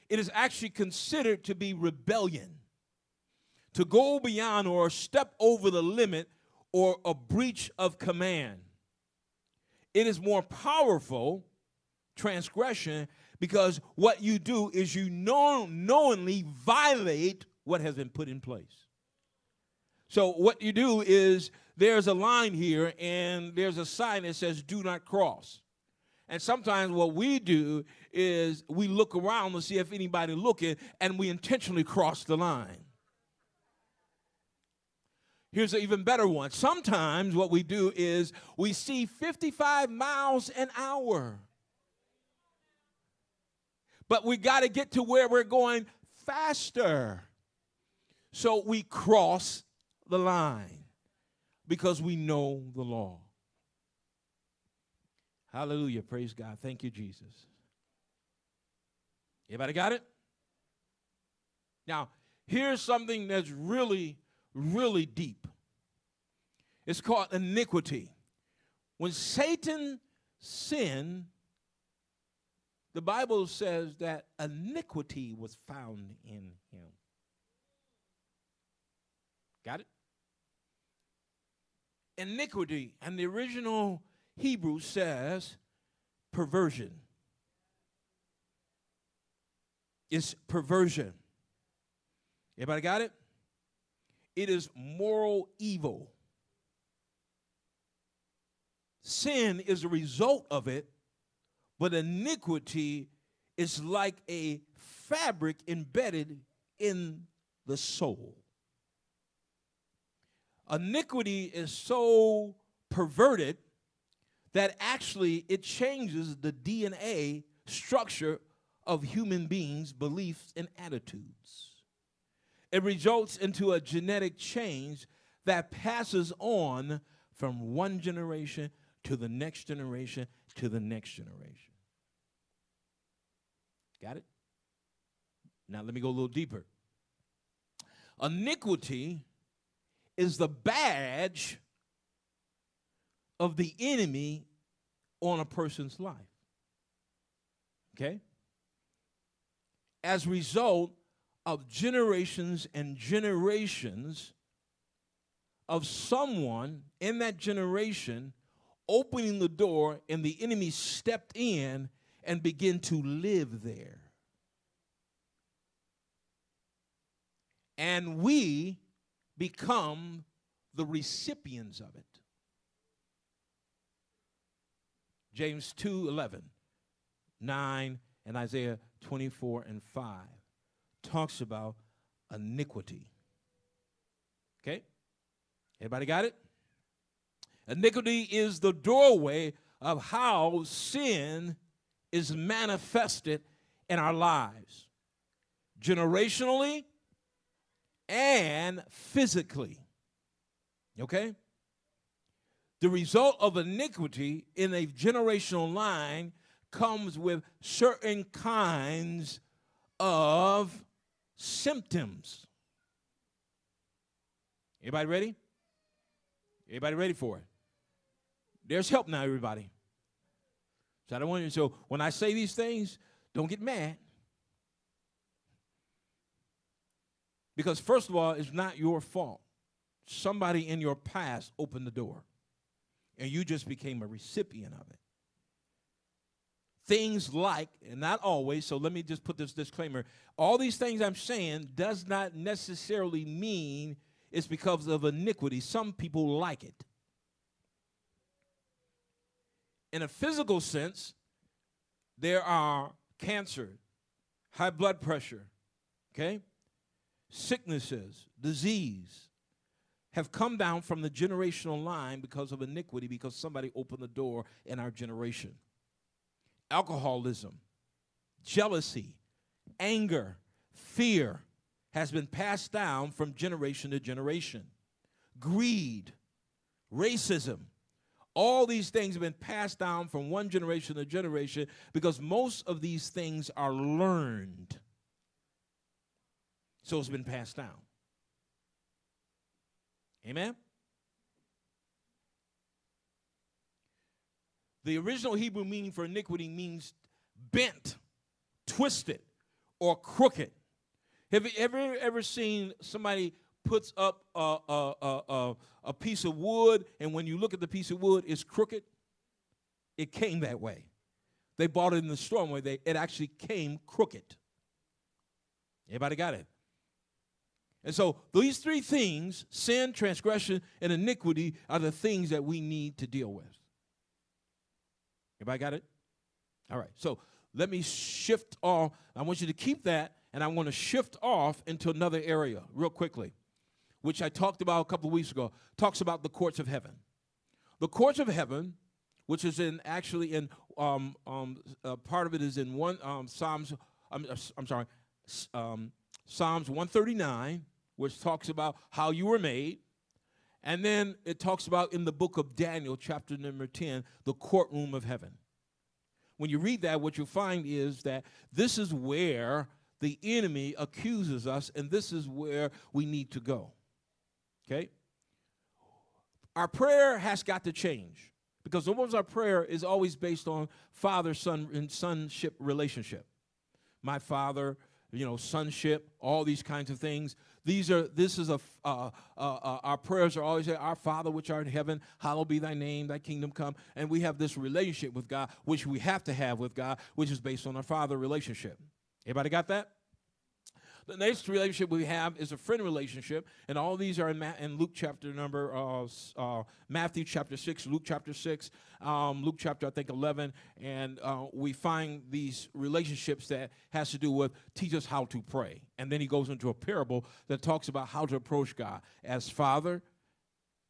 It is actually considered to be rebellion, to go beyond or step over the limit or a breach of command. It is more powerful, transgression, because what you do is you know, knowingly violate what has been put in place. So what you do is there's a line here and there's a sign that says do not cross. And sometimes what we do is we look around to see if anybody looking and we intentionally cross the line. Here's an even better one. Sometimes what we do is we see 55 miles an hour but we got to get to where we're going faster. So we cross the line because we know the law. Hallelujah. Praise God. Thank you, Jesus. Everybody got it? Now, here's something that's really, really deep. It's called iniquity. When Satan sinned, the Bible says that iniquity was found in him. Got it? Iniquity, and the original Hebrew says perversion. It's perversion. Everybody got it? It is moral evil. Sin is a result of it, but iniquity is like a fabric embedded in the soul. Iniquity is so perverted that actually it changes the DNA structure of human beings' beliefs and attitudes. It results into a genetic change that passes on from one generation to the next generation to the next generation. Got it? Now let me go a little deeper. Iniquity is the badge of the enemy on a person's life. Okay? As a result of generations and generations of someone in that generation opening the door and the enemy stepped in and began to live there. And we become the recipients of it. James 2 11, 9, and Isaiah 24 and 5 talks about iniquity. Okay? Everybody got it? Iniquity is the doorway of how sin is manifested in our lives, generationally and physically. Okay? The result of iniquity in a generational line comes with certain kinds of symptoms. Everybody ready? Everybody ready for it? There's help now, everybody. So I don't want you. So when I say these things, don't get mad. Because first of all, it's not your fault. Somebody in your past opened the door and you just became a recipient of it. Things like, and not always, so let me just put this disclaimer all these things I'm saying does not necessarily mean it's because of iniquity. Some people like it. In a physical sense, there are cancer, high blood pressure, okay? Sicknesses, disease, have come down from the generational line because of iniquity, because somebody opened the door in our generation. Alcoholism, jealousy, anger, fear has been passed down from generation to generation. Greed, racism, all these things have been passed down from one generation to generation because most of these things are learned. So it's been passed down. Amen? The original Hebrew meaning for iniquity means bent, twisted, or crooked. Have you ever ever seen somebody puts up a, a, a, a, piece of wood, and when you look at the piece of wood, it's crooked? It came that way. They bought it in the store where they it actually came crooked. Everybody got it? And so these three things sin, transgression, and iniquity are the things that we need to deal with. Everybody got it? All right. So let me shift off. I want you to keep that, and I want to shift off into another area real quickly, which I talked about a couple of weeks ago. Talks about the courts of heaven. The courts of heaven, which is in actually in um, um, uh, part of it is in one um, Psalms. I'm, I'm sorry, um, Psalms 139, which talks about how you were made. And then it talks about in the book of Daniel, chapter number 10, the courtroom of heaven, when you read that, what you'll find is that this is where the enemy accuses us, and this is where we need to go. Okay? Our prayer has got to change because almost our prayer is always based on father son and sonship relationship. My father, you know, sonship, all these kinds of things. These are this is a uh, uh, uh, our prayers are always our Father which art in heaven, hallowed be thy name, thy kingdom come, and we have this relationship with God, which we have to have with God, which is based on our Father relationship. Everybody got that? The next relationship we have is a friend relationship, and all these are in, Ma- in Luke chapter number, uh, uh, Matthew chapter 6, Luke chapter 6, um, Luke chapter, I think, 11, and uh, we find these relationships that has to do with teach us how to pray. And then he goes into a parable that talks about how to approach God as father,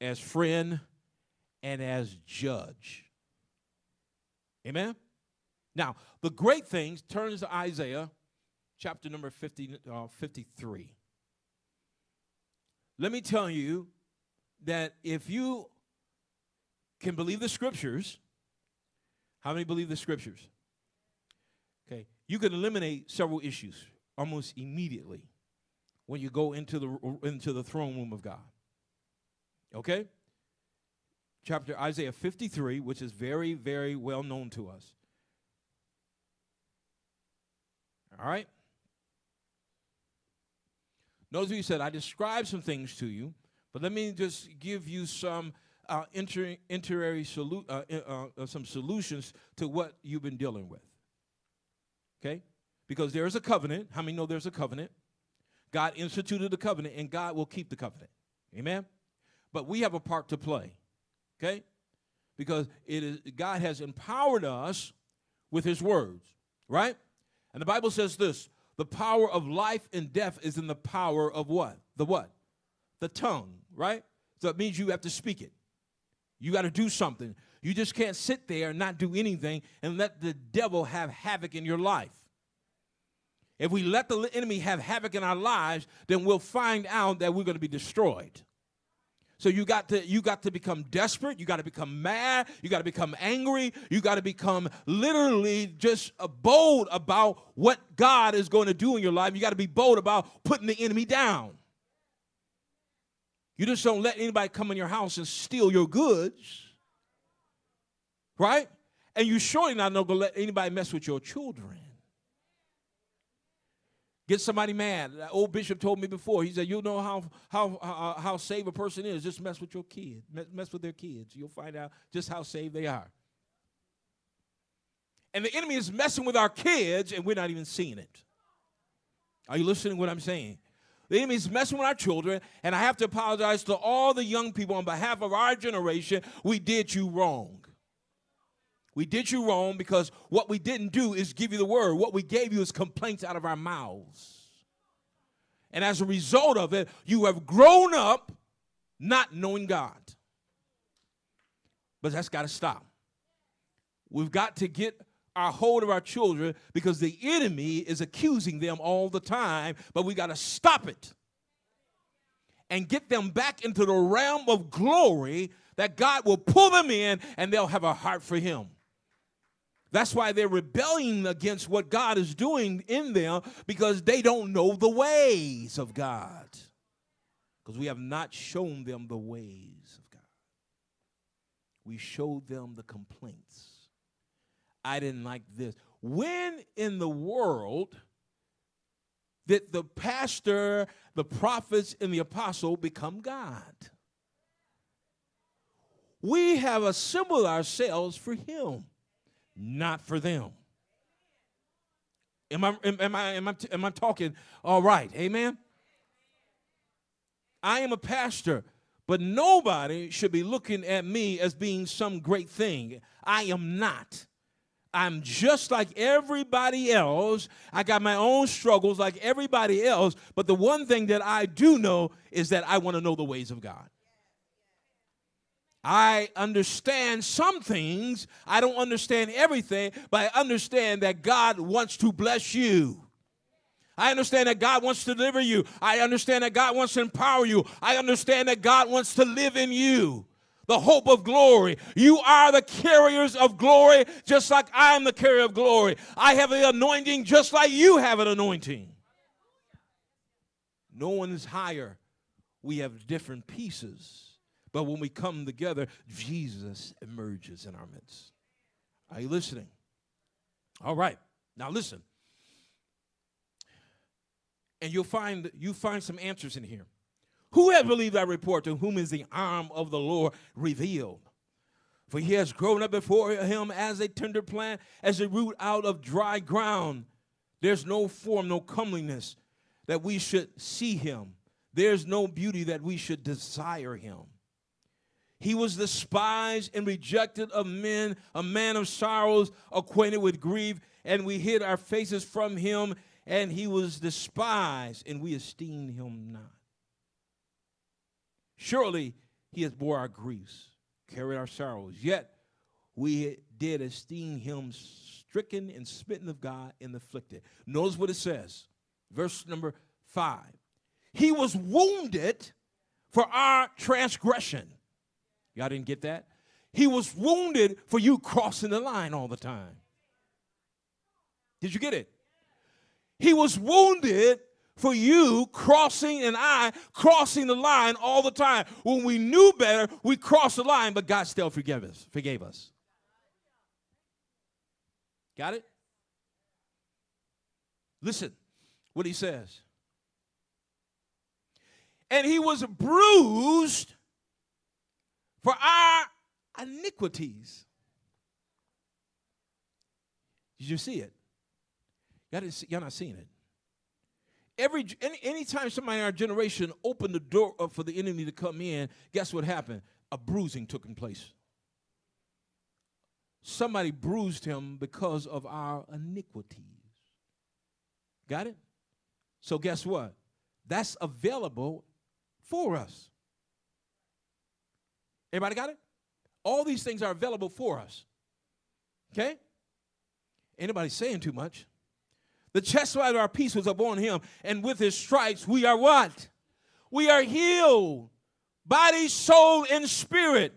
as friend, and as judge. Amen? Now, the great things turns to Isaiah chapter number 50, uh, 53. Let me tell you that if you can believe the scriptures, how many believe the scriptures? Okay, you can eliminate several issues almost immediately when you go into the into the throne room of God. Okay? Chapter Isaiah 53, which is very, very well known to us. All right? Notice he said, I described some things to you, but let me just give you some uh, inter- solu- uh, uh, uh, some solutions to what you've been dealing with. Okay? Because there is a covenant. How many know there's a covenant? God instituted the covenant, and God will keep the covenant. Amen? But we have a part to play. Okay? Because it is God has empowered us with his words, right? And the Bible says this the power of life and death is in the power of what? The what? The tongue, right? So it means you have to speak it. You got to do something. You just can't sit there and not do anything and let the devil have havoc in your life. If we let the enemy have havoc in our lives, then we'll find out that we're going to be destroyed. So you got to you got to become desperate, you got to become mad, you got to become angry, you got to become literally just uh, bold about what God is going to do in your life. You got to be bold about putting the enemy down. You just don't let anybody come in your house and steal your goods. Right? And you surely not going to let anybody mess with your children. Get somebody mad. That old bishop told me before. He said, "You know how how how, how saved a person is. Just mess with your kids. Mess with their kids. You'll find out just how saved they are." And the enemy is messing with our kids, and we're not even seeing it. Are you listening to what I'm saying? The enemy is messing with our children, and I have to apologize to all the young people on behalf of our generation. We did you wrong. We did you wrong because what we didn't do is give you the word. What we gave you is complaints out of our mouths. And as a result of it, you have grown up not knowing God. But that's got to stop. We've got to get our hold of our children because the enemy is accusing them all the time, but we got to stop it and get them back into the realm of glory that God will pull them in and they'll have a heart for Him. That's why they're rebelling against what God is doing in them because they don't know the ways of God. Because we have not shown them the ways of God. We showed them the complaints. I didn't like this. When in the world did the pastor, the prophets, and the apostle become God? We have assembled ourselves for Him not for them. Am I, am, I, am, I, am I talking all right? Amen? I am a pastor, but nobody should be looking at me as being some great thing. I am not. I'm just like everybody else. I got my own struggles like everybody else. But the one thing that I do know is that I want to know the ways of God. I understand some things. I don't understand everything, but I understand that God wants to bless you. I understand that God wants to deliver you. I understand that God wants to empower you. I understand that God wants to live in you. the hope of glory. You are the carriers of glory, just like I am the carrier of glory. I have the anointing, just like you have an anointing. No one is higher. We have different pieces. But when we come together, Jesus emerges in our midst. Are you listening? All right. Now listen. And you'll find you find some answers in here. Who has believed that report to whom is the arm of the Lord revealed? For he has grown up before him as a tender plant, as a root out of dry ground. There's no form, no comeliness that we should see him. There's no beauty that we should desire him. He was despised and rejected of men, a man of sorrows, acquainted with grief, and we hid our faces from him, and he was despised, and we esteemed him not. Surely he has bore our griefs, carried our sorrows, yet we did esteem him stricken and smitten of God and afflicted. Notice what it says, verse number five. He was wounded for our transgression Y'all didn't get that? He was wounded for you crossing the line all the time. Did you get it? He was wounded for you crossing and I crossing the line all the time. When we knew better, we crossed the line, but God still forgave us. Forgave us. Got it? Listen what he says. And he was bruised for our iniquities. Did you see it? Y'all, see, y'all not seeing it. Every any anytime somebody in our generation opened the door up for the enemy to come in, guess what happened? A bruising took place. Somebody bruised him because of our iniquities. Got it? So guess what? That's available for us. Everybody got it? All these things are available for us. Okay? Anybody saying too much? The chastisement of our peace was upon him, and with his stripes we are what? We are healed. Body, soul, and spirit.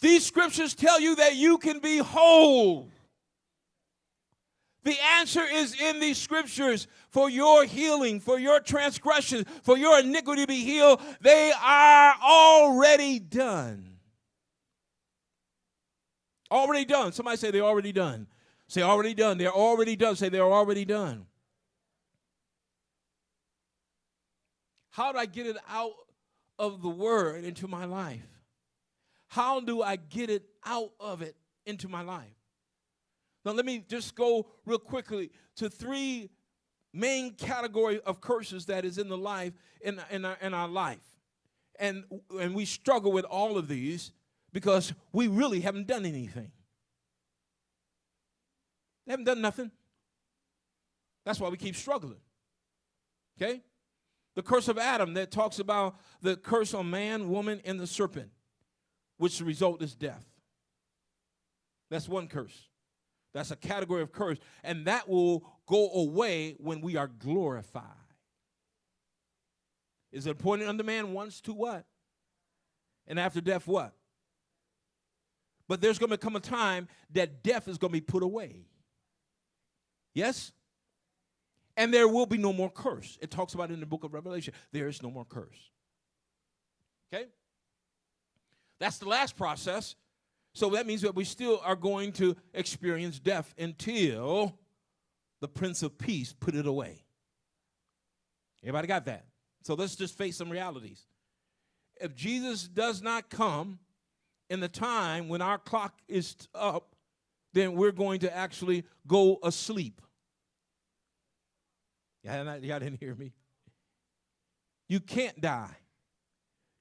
These scriptures tell you that you can be whole. The answer is in these scriptures for your healing, for your transgression, for your iniquity to be healed. They are already done. Already done. Somebody say they're already done. Say already done. They're already done. Say they're already done. How do I get it out of the word into my life? How do I get it out of it into my life? Now, let me just go real quickly to three main category of curses that is in the life in, in, our, in our life. And, and we struggle with all of these because we really haven't done anything. They haven't done nothing. That's why we keep struggling. Okay? The curse of Adam that talks about the curse on man, woman, and the serpent, which the result is death. That's one curse. That's a category of curse. And that will go away when we are glorified. Is it appointed unto man once to what? And after death, what? But there's going to come a time that death is going to be put away. Yes? And there will be no more curse. It talks about in the book of Revelation. There is no more curse. Okay? That's the last process. So that means that we still are going to experience death until the Prince of Peace put it away. Everybody got that? So let's just face some realities. If Jesus does not come in the time when our clock is up, then we're going to actually go asleep. Y'all, didn't hear me. You can't die.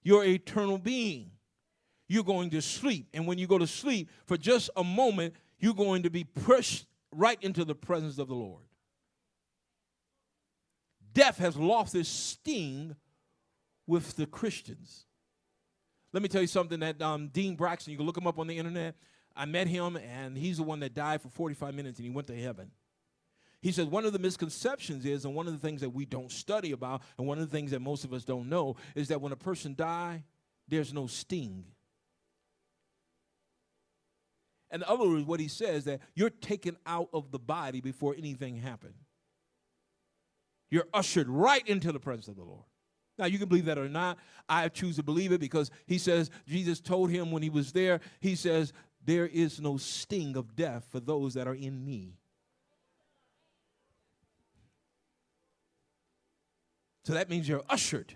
You're eternal being you're going to sleep. And when you go to sleep, for just a moment, you're going to be pushed right into the presence of the Lord. Death has lost its sting with the Christians. Let me tell you something that um, Dean Braxton, you can look him up on the internet. I met him, and he's the one that died for 45 minutes and he went to heaven. He said one of the misconceptions is, and one of the things that we don't study about, and one of the things that most of us don't know, is that when a person die, there's no sting. In other words, what he says that you're taken out of the body before anything happened. You're ushered right into the presence of the Lord. Now, you can believe that or not. I choose to believe it because he says, Jesus told him when he was there, he says, There is no sting of death for those that are in me. So that means you're ushered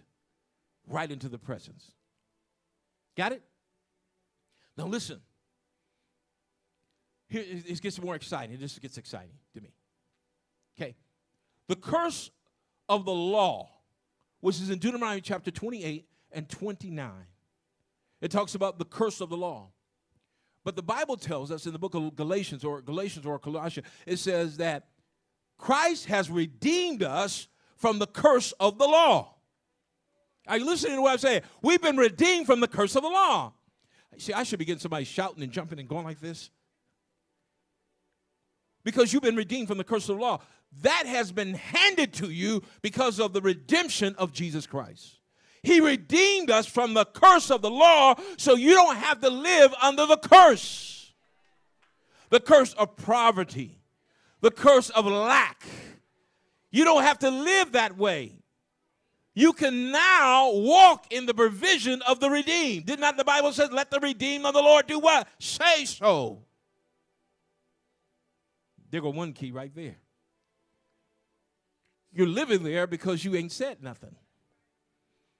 right into the presence. Got it? Now, listen. Here, it gets more exciting. It just gets exciting to me. Okay. The curse of the law, which is in Deuteronomy chapter 28 and 29. It talks about the curse of the law. But the Bible tells us in the book of Galatians or Galatians or Colossians, it says that Christ has redeemed us from the curse of the law. Are you listening to what I'm saying? We've been redeemed from the curse of the law. See, I should be getting somebody shouting and jumping and going like this. Because you've been redeemed from the curse of the law that has been handed to you because of the redemption of Jesus Christ. He redeemed us from the curse of the law so you don't have to live under the curse. The curse of poverty, the curse of lack. You don't have to live that way. You can now walk in the provision of the redeemed. Did not the Bible say, let the redeemed of the Lord do what? Say so. There go one key right there. You're living there because you ain't said nothing.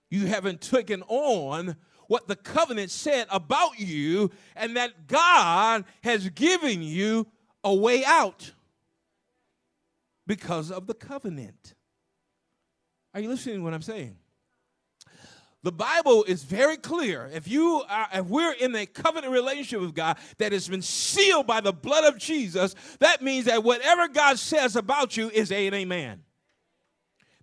You haven't taken on what the covenant said about you, and that God has given you a way out because of the covenant. Are you listening to what I'm saying? The Bible is very clear. If you are, if we're in a covenant relationship with God that has been sealed by the blood of Jesus, that means that whatever God says about you is a and amen.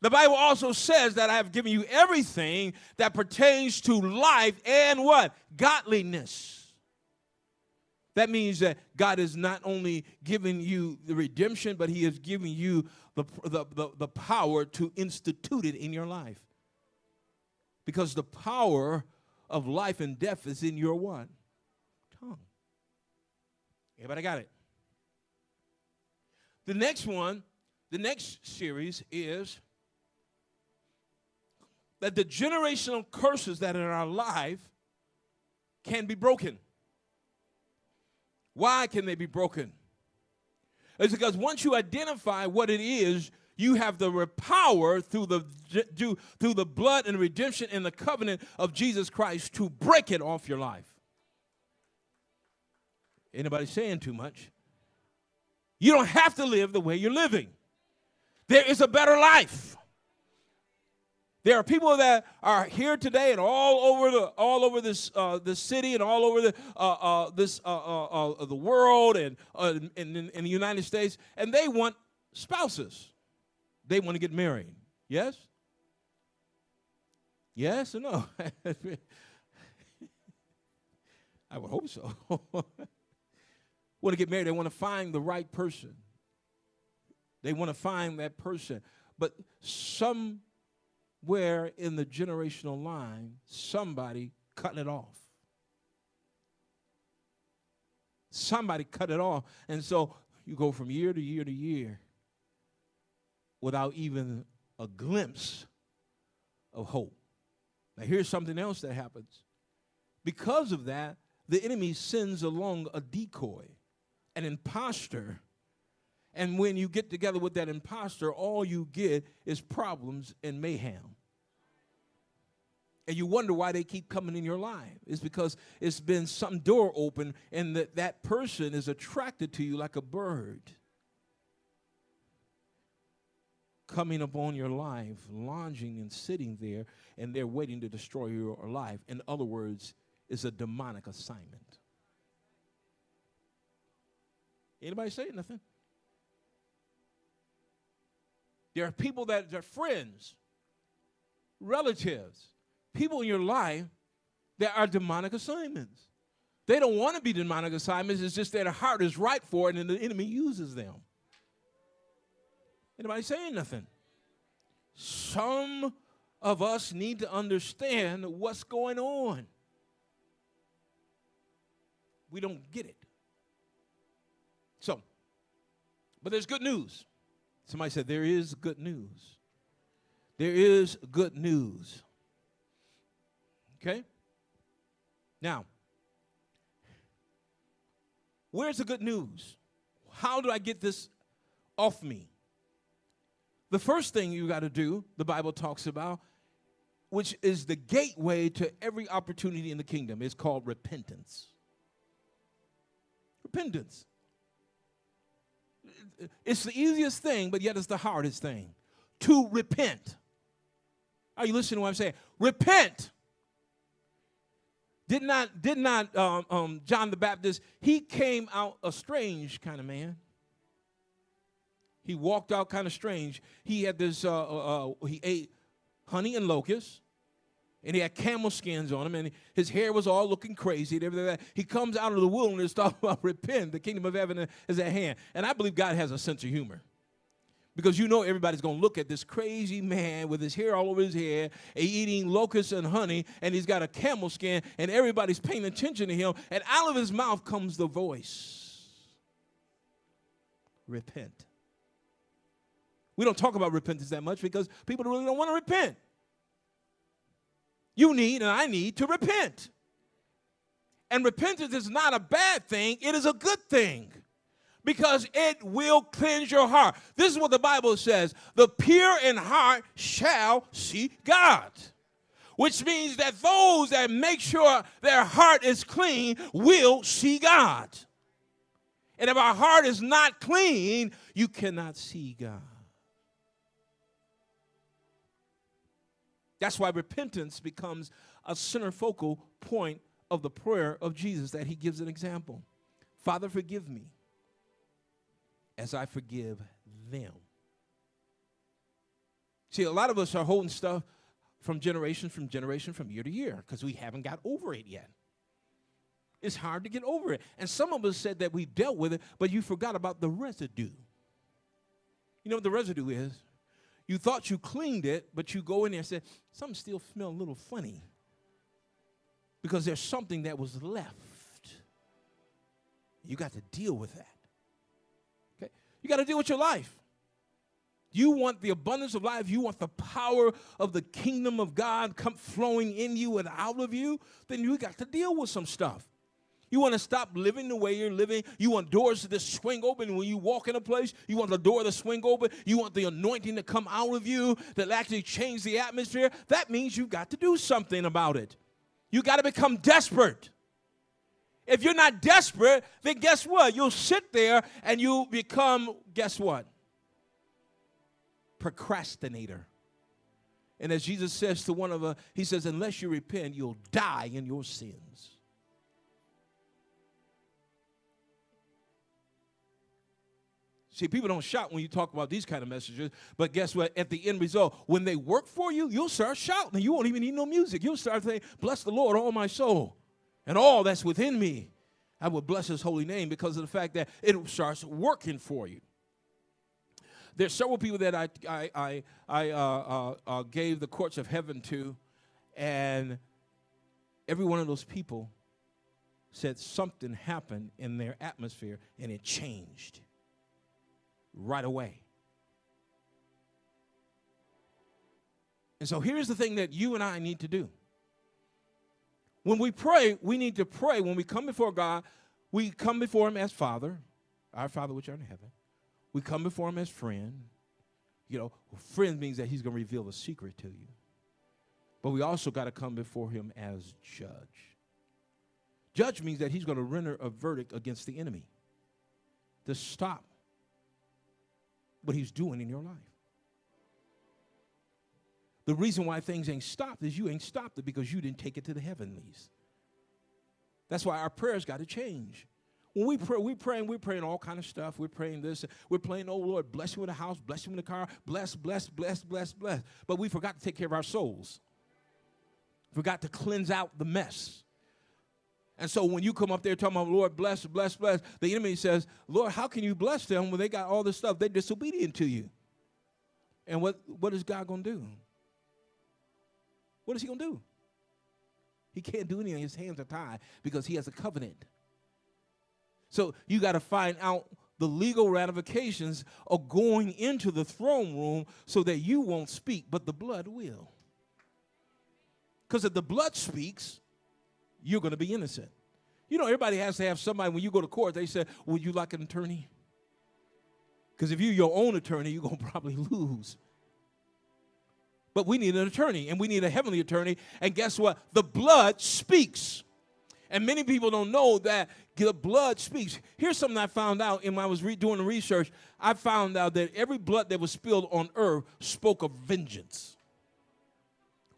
The Bible also says that I have given you everything that pertains to life and what? Godliness. That means that God has not only given you the redemption, but He has given you the, the, the, the power to institute it in your life. Because the power of life and death is in your what? Tongue. Everybody got it? The next one, the next series is that the generational curses that are in our life can be broken. Why can they be broken? It's because once you identify what it is, you have the power through the through the blood and redemption and the covenant of Jesus Christ to break it off your life. Anybody saying too much? You don't have to live the way you're living. There is a better life. There are people that are here today and all over the all over this uh, this city and all over the uh, uh, this uh, uh, uh, the world and in, in, in the United States, and they want spouses. They want to get married. Yes. Yes or no? I would hope so. want to get married. They want to find the right person. They want to find that person. But somewhere in the generational line, somebody cut it off. Somebody cut it off. And so you go from year to year to year without even a glimpse of hope. Now, here's something else that happens. Because of that, the enemy sends along a decoy, an impostor. And when you get together with that impostor, all you get is problems and mayhem and you wonder why they keep coming in your life. It's because it's been some door open and that, that person is attracted to you like a bird coming upon your life, lounging and sitting there, and they're waiting to destroy your life. In other words, it's a demonic assignment. Anybody say nothing? There are people that are friends, relatives, people in your life that are demonic assignments. They don't want to be demonic assignments, it's just that their heart is right for it and the enemy uses them. Anybody saying nothing? Some of us need to understand what's going on. We don't get it. So, but there's good news. Somebody said, There is good news. There is good news. Okay? Now, where's the good news? How do I get this off me? The first thing you got to do, the Bible talks about, which is the gateway to every opportunity in the kingdom, is called repentance. Repentance. It's the easiest thing, but yet it's the hardest thing to repent. Are you listening to what I'm saying? Repent. Did not, did not um, um, John the Baptist, he came out a strange kind of man. He walked out kind of strange. He had this, uh, uh, uh, he ate honey and locusts, and he had camel skins on him, and his hair was all looking crazy and everything like that. He comes out of the wilderness talking about repent, the kingdom of heaven is at hand. And I believe God has a sense of humor because you know everybody's going to look at this crazy man with his hair all over his head, eating locusts and honey, and he's got a camel skin, and everybody's paying attention to him. And out of his mouth comes the voice Repent. We don't talk about repentance that much because people really don't want to repent. You need and I need to repent. And repentance is not a bad thing, it is a good thing because it will cleanse your heart. This is what the Bible says the pure in heart shall see God. Which means that those that make sure their heart is clean will see God. And if our heart is not clean, you cannot see God. That's why repentance becomes a center focal point of the prayer of Jesus that he gives an example. Father, forgive me as I forgive them. See, a lot of us are holding stuff from generation from generation from year to year because we haven't got over it yet. It's hard to get over it. And some of us said that we dealt with it, but you forgot about the residue. You know what the residue is? You thought you cleaned it, but you go in there and say, something still smells a little funny because there's something that was left. You got to deal with that. Okay? You got to deal with your life. You want the abundance of life, you want the power of the kingdom of God come flowing in you and out of you, then you got to deal with some stuff. You want to stop living the way you're living. You want doors to just swing open when you walk in a place. You want the door to swing open. You want the anointing to come out of you that actually change the atmosphere. That means you've got to do something about it. You got to become desperate. If you're not desperate, then guess what? You'll sit there and you become, guess what? Procrastinator. And as Jesus says to one of us, he says, unless you repent, you'll die in your sins. See, people don't shout when you talk about these kind of messages, but guess what? At the end result, when they work for you, you'll start shouting. And you won't even need no music. You'll start saying, Bless the Lord, all my soul, and all that's within me. I will bless his holy name because of the fact that it starts working for you. There's several people that I, I, I, I uh, uh, uh, gave the courts of heaven to, and every one of those people said something happened in their atmosphere and it changed right away. And so here's the thing that you and I need to do. When we pray, we need to pray. When we come before God, we come before Him as Father, our Father which art in heaven. We come before Him as friend. You know, friend means that He's going to reveal a secret to you. But we also got to come before Him as judge. Judge means that He's going to render a verdict against the enemy to stop what he's doing in your life. The reason why things ain't stopped is you ain't stopped it because you didn't take it to the heavenlies. That's why our prayers got to change. When we pray, we praying, we're praying all kind of stuff. We're praying this. We're praying, oh Lord, bless you in the house, bless you in the car, bless, bless, bless, bless, bless. But we forgot to take care of our souls. Forgot to cleanse out the mess. And so when you come up there talking about Lord bless, bless, bless, the enemy says, Lord, how can you bless them when they got all this stuff? They're disobedient to you. And what, what is God gonna do? What is he gonna do? He can't do anything. His hands are tied because he has a covenant. So you got to find out the legal ratifications of going into the throne room so that you won't speak, but the blood will. Because if the blood speaks, you're going to be innocent. You know, everybody has to have somebody, when you go to court, they say, Would you like an attorney? Because if you're your own attorney, you're going to probably lose. But we need an attorney, and we need a heavenly attorney. And guess what? The blood speaks. And many people don't know that the blood speaks. Here's something I found out in when I was re- doing the research. I found out that every blood that was spilled on earth spoke of vengeance.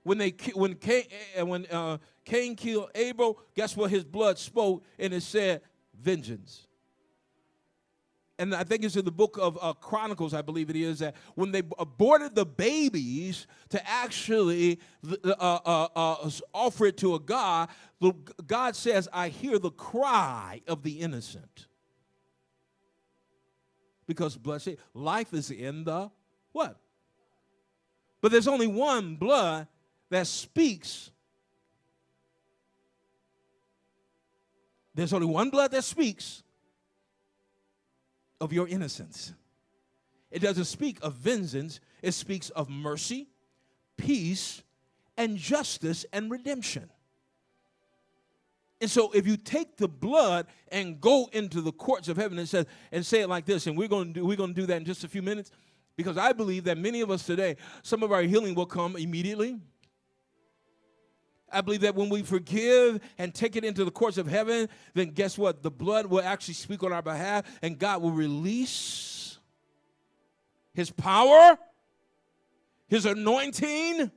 When they when Cain, eh, when uh, Cain killed Abel, guess what? His blood spoke, and it said vengeance and I think it's in the book of uh, Chronicles, I believe it is, that when they aborted the babies to actually uh, uh, uh, offer it to a God, God says, I hear the cry of the innocent. Because blessed, life is in the what? But there's only one blood that speaks. There's only one blood that speaks of your innocence. It doesn't speak of vengeance, it speaks of mercy, peace, and justice and redemption. And so if you take the blood and go into the courts of heaven and say, and say it like this, and we're to do we're to do that in just a few minutes, because I believe that many of us today, some of our healing will come immediately. I believe that when we forgive and take it into the courts of heaven, then guess what? The blood will actually speak on our behalf and God will release His power, His anointing.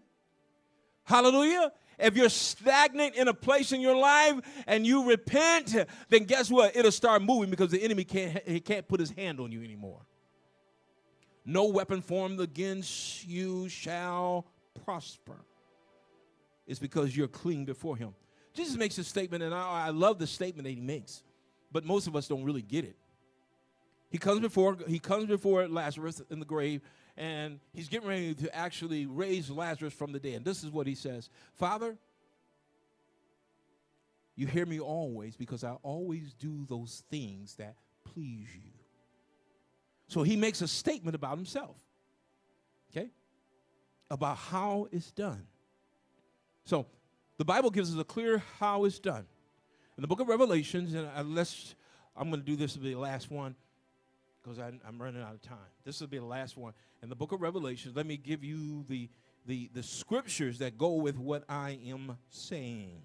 Hallelujah. If you're stagnant in a place in your life and you repent, then guess what? It'll start moving because the enemy can't, he can't put his hand on you anymore. No weapon formed against you shall prosper is because you're clean before him. Jesus makes a statement, and I, I love the statement that he makes, but most of us don't really get it. He comes before he comes before Lazarus in the grave, and he's getting ready to actually raise Lazarus from the dead. And this is what he says: Father, you hear me always because I always do those things that please you. So he makes a statement about himself. Okay? About how it's done. So the Bible gives us a clear how it's done. In the book of Revelations, and unless I'm going to do this to be the last one because I'm running out of time. This will be the last one. In the book of Revelations, let me give you the, the, the scriptures that go with what I am saying.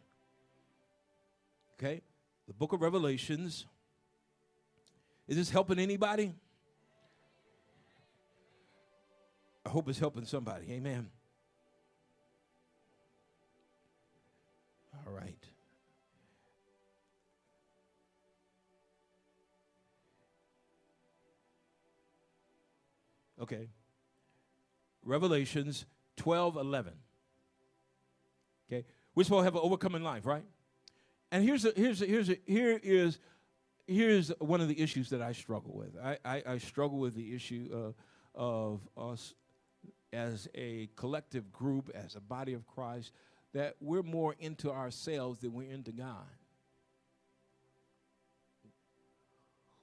Okay? The book of Revelations. Is this helping anybody? I hope it's helping somebody. Amen. All right. Okay. Revelations 12 11. Okay. We're supposed to have an overcoming life, right? And here's a, here's a, here's a, here is here's one of the issues that I struggle with. I, I, I struggle with the issue of, of us as a collective group, as a body of Christ, that we're more into ourselves than we're into God.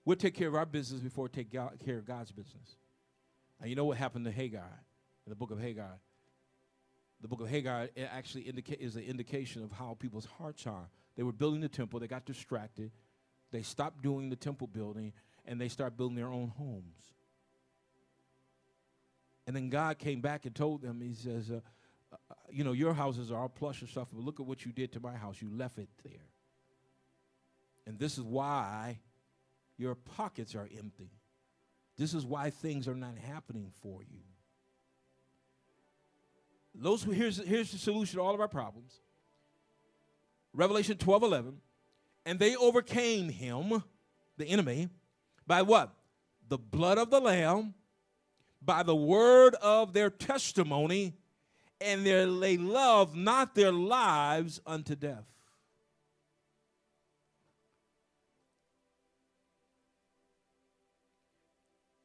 We'll take care of our business before we take care of God's business. And you know what happened to Haggai in the book of Haggai? The book of Haggai actually indica- is an indication of how people's hearts are. They were building the temple, they got distracted, they stopped doing the temple building, and they start building their own homes. And then God came back and told them, He says, uh, you know, your houses are all plush and stuff, but look at what you did to my house. You left it there. And this is why your pockets are empty. This is why things are not happening for you. Those, here's, here's the solution to all of our problems. Revelation 12 11. And they overcame him, the enemy, by what? The blood of the Lamb, by the word of their testimony, and they love not their lives unto death.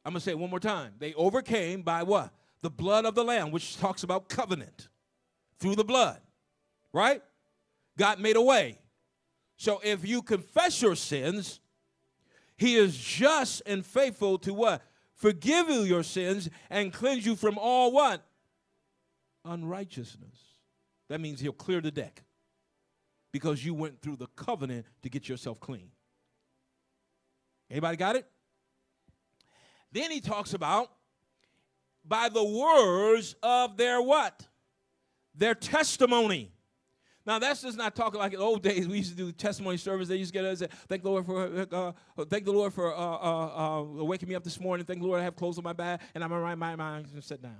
I'm going to say it one more time. They overcame by what? The blood of the Lamb, which talks about covenant through the blood, right? God made a way. So if you confess your sins, He is just and faithful to what? Forgive you your sins and cleanse you from all what? Unrighteousness. That means he'll clear the deck because you went through the covenant to get yourself clean. Anybody got it? Then he talks about by the words of their what? Their testimony. Now that's just not talking like in the old days. We used to do testimony service. They used to get us. Thank the Lord for uh, thank the Lord for uh, uh, uh, waking me up this morning. Thank the Lord I have clothes on my back and I'm in my mind and sit down.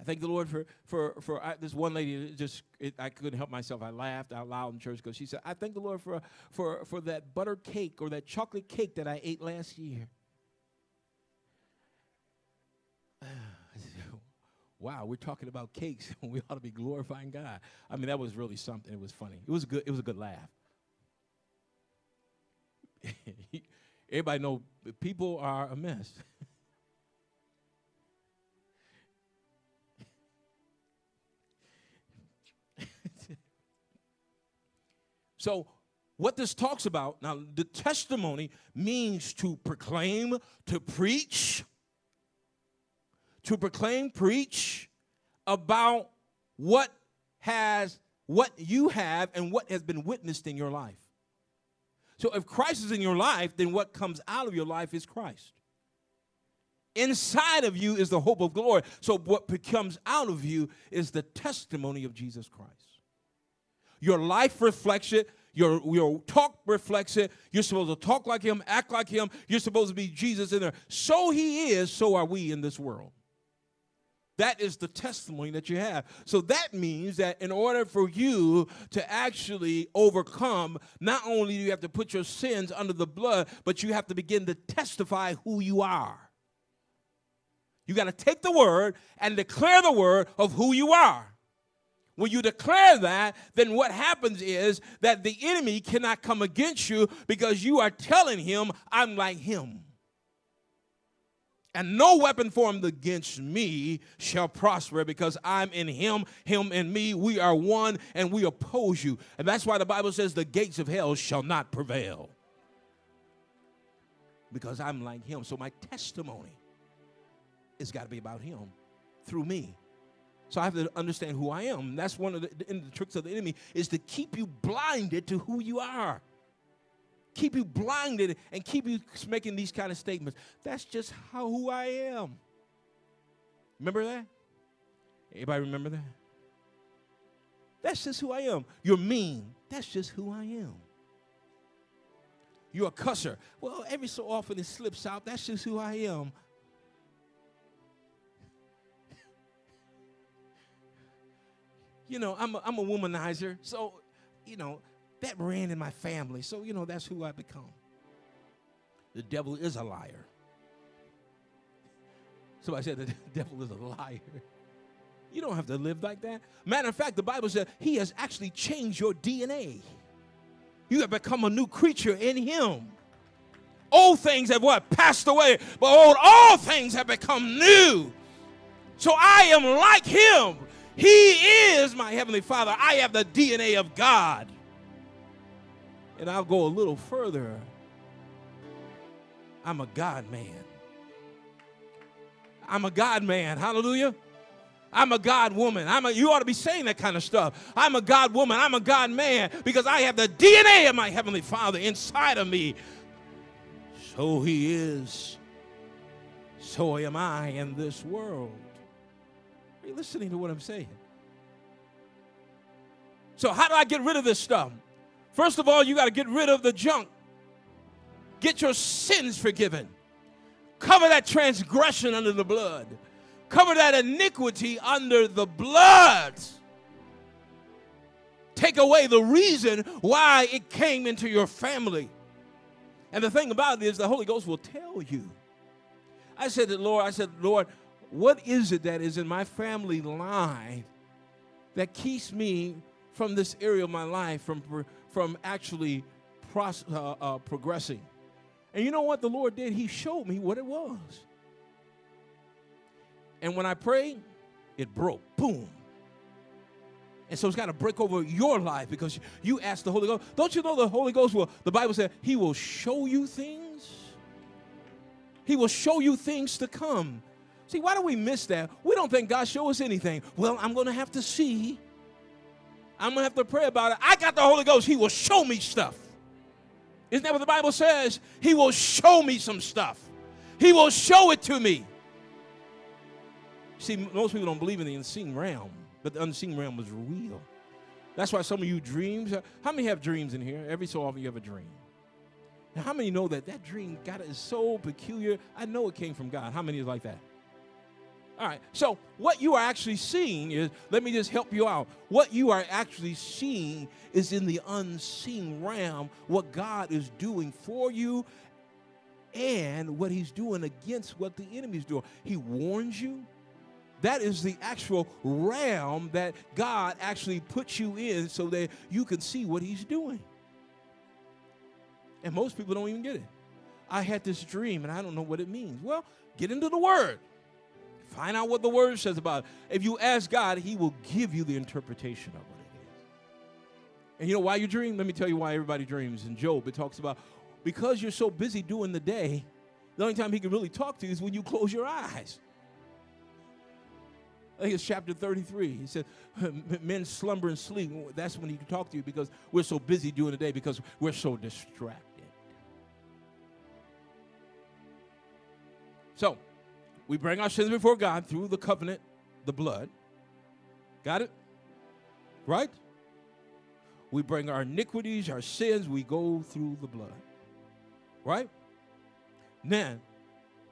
I thank the Lord for for for I, this one lady. Just it, I couldn't help myself. I laughed out loud in church because she said, "I thank the Lord for for for that butter cake or that chocolate cake that I ate last year." wow, we're talking about cakes we ought to be glorifying God. I mean, that was really something. It was funny. It was good. It was a good laugh. Everybody know people are a mess. so what this talks about now the testimony means to proclaim to preach to proclaim, preach about what has what you have and what has been witnessed in your life. So if Christ is in your life, then what comes out of your life is Christ. Inside of you is the hope of glory. So what comes out of you is the testimony of Jesus Christ. Your life reflects it. Your, your talk reflects it. You're supposed to talk like him, act like him. You're supposed to be Jesus in there. So he is, so are we in this world. That is the testimony that you have. So that means that in order for you to actually overcome, not only do you have to put your sins under the blood, but you have to begin to testify who you are. You got to take the word and declare the word of who you are. When you declare that, then what happens is that the enemy cannot come against you because you are telling him, I'm like him and no weapon formed against me shall prosper because I'm in him, him in me. We are one and we oppose you. And that's why the Bible says the gates of hell shall not prevail. Because I'm like him. So my testimony has got to be about him through me. So I have to understand who I am. That's one of the, the tricks of the enemy is to keep you blinded to who you are keep you blinded and keep you making these kind of statements. That's just how who I am. Remember that? Anybody remember that? That's just who I am. You're mean. That's just who I am. You're a cusser. Well, every so often it slips out. That's just who I am. You know, I'm a, I'm a womanizer. So, you know, that ran in my family. So, you know, that's who I become. The devil is a liar. So I said, the devil is a liar. You don't have to live like that. Matter of fact, the Bible says he has actually changed your DNA. You have become a new creature in him. Old things have what? Passed away. But old, all things have become new. So I am like him. He is my heavenly father. I have the DNA of God. And I'll go a little further. I'm a God man. I'm a God man. Hallelujah. I'm a God woman. I'm a, you ought to be saying that kind of stuff. I'm a God woman. I'm a God man because I have the DNA of my Heavenly Father inside of me. So He is. So am I in this world. Are you listening to what I'm saying? So, how do I get rid of this stuff? First of all, you got to get rid of the junk. Get your sins forgiven. Cover that transgression under the blood. Cover that iniquity under the blood. Take away the reason why it came into your family. And the thing about it is, the Holy Ghost will tell you. I said to Lord, I said, Lord, what is it that is in my family line that keeps me from this area of my life from from actually pros- uh, uh, progressing. And you know what the Lord did? He showed me what it was. And when I prayed, it broke. Boom. And so it's got to break over your life because you ask the Holy Ghost. Don't you know the Holy Ghost will, the Bible said, He will show you things? He will show you things to come. See, why do we miss that? We don't think God show us anything. Well, I'm going to have to see. I'm going to have to pray about it. I got the Holy Ghost. He will show me stuff. Isn't that what the Bible says? He will show me some stuff. He will show it to me. See, most people don't believe in the unseen realm, but the unseen realm is real. That's why some of you dreams. Uh, how many have dreams in here? Every so often you have a dream. Now, how many know that that dream, God, is so peculiar? I know it came from God. How many is like that? All right. So, what you are actually seeing is, let me just help you out. What you are actually seeing is in the unseen realm what God is doing for you and what He's doing against what the enemy's doing. He warns you. That is the actual realm that God actually puts you in so that you can see what He's doing. And most people don't even get it. I had this dream and I don't know what it means. Well, get into the Word. Find out what the word says about it. If you ask God, He will give you the interpretation of what it is. And you know why you dream? Let me tell you why everybody dreams. In Job, it talks about because you're so busy doing the day, the only time He can really talk to you is when you close your eyes. I think it's chapter 33. He said, Men slumber and sleep. That's when he can talk to you because we're so busy doing the day because we're so distracted. So, we bring our sins before God through the covenant, the blood. Got it? Right? We bring our iniquities, our sins, we go through the blood. Right? Then,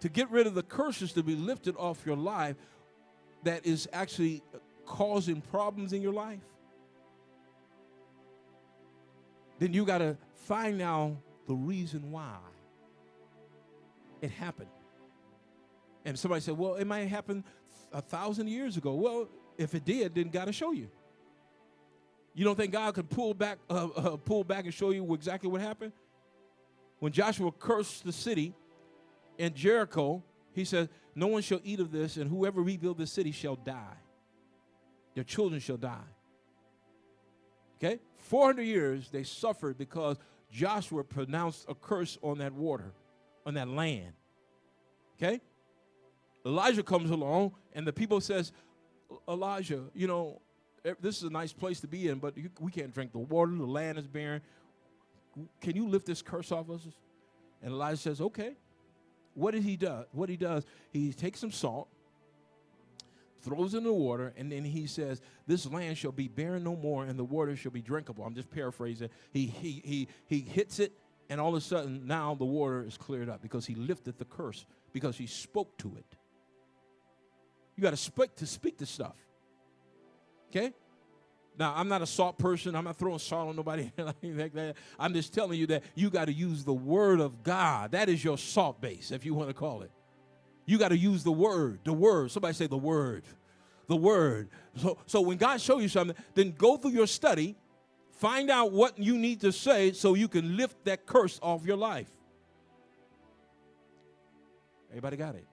to get rid of the curses to be lifted off your life that is actually causing problems in your life, then you got to find out the reason why it happened. And somebody said, well, it might happen a thousand years ago. Well, if it did, then God will show you. You don't think God could pull back, uh, uh, pull back and show you exactly what happened? When Joshua cursed the city in Jericho, he said, No one shall eat of this, and whoever rebuild the city shall die. Their children shall die. Okay? 400 years they suffered because Joshua pronounced a curse on that water, on that land. Okay? Elijah comes along, and the people says, Elijah, you know, this is a nice place to be in, but we can't drink the water. The land is barren. Can you lift this curse off us? And Elijah says, okay. What did he do? What he does, he takes some salt, throws in the water, and then he says, This land shall be barren no more, and the water shall be drinkable. I'm just paraphrasing. He he he he hits it, and all of a sudden now the water is cleared up because he lifted the curse, because he spoke to it. You got to speak to speak to stuff. Okay? Now, I'm not a salt person. I'm not throwing salt on nobody like that. I'm just telling you that you got to use the word of God. That is your salt base, if you want to call it. You got to use the word. The word. Somebody say the word. The word. So, so when God show you something, then go through your study, find out what you need to say so you can lift that curse off your life. Everybody got it?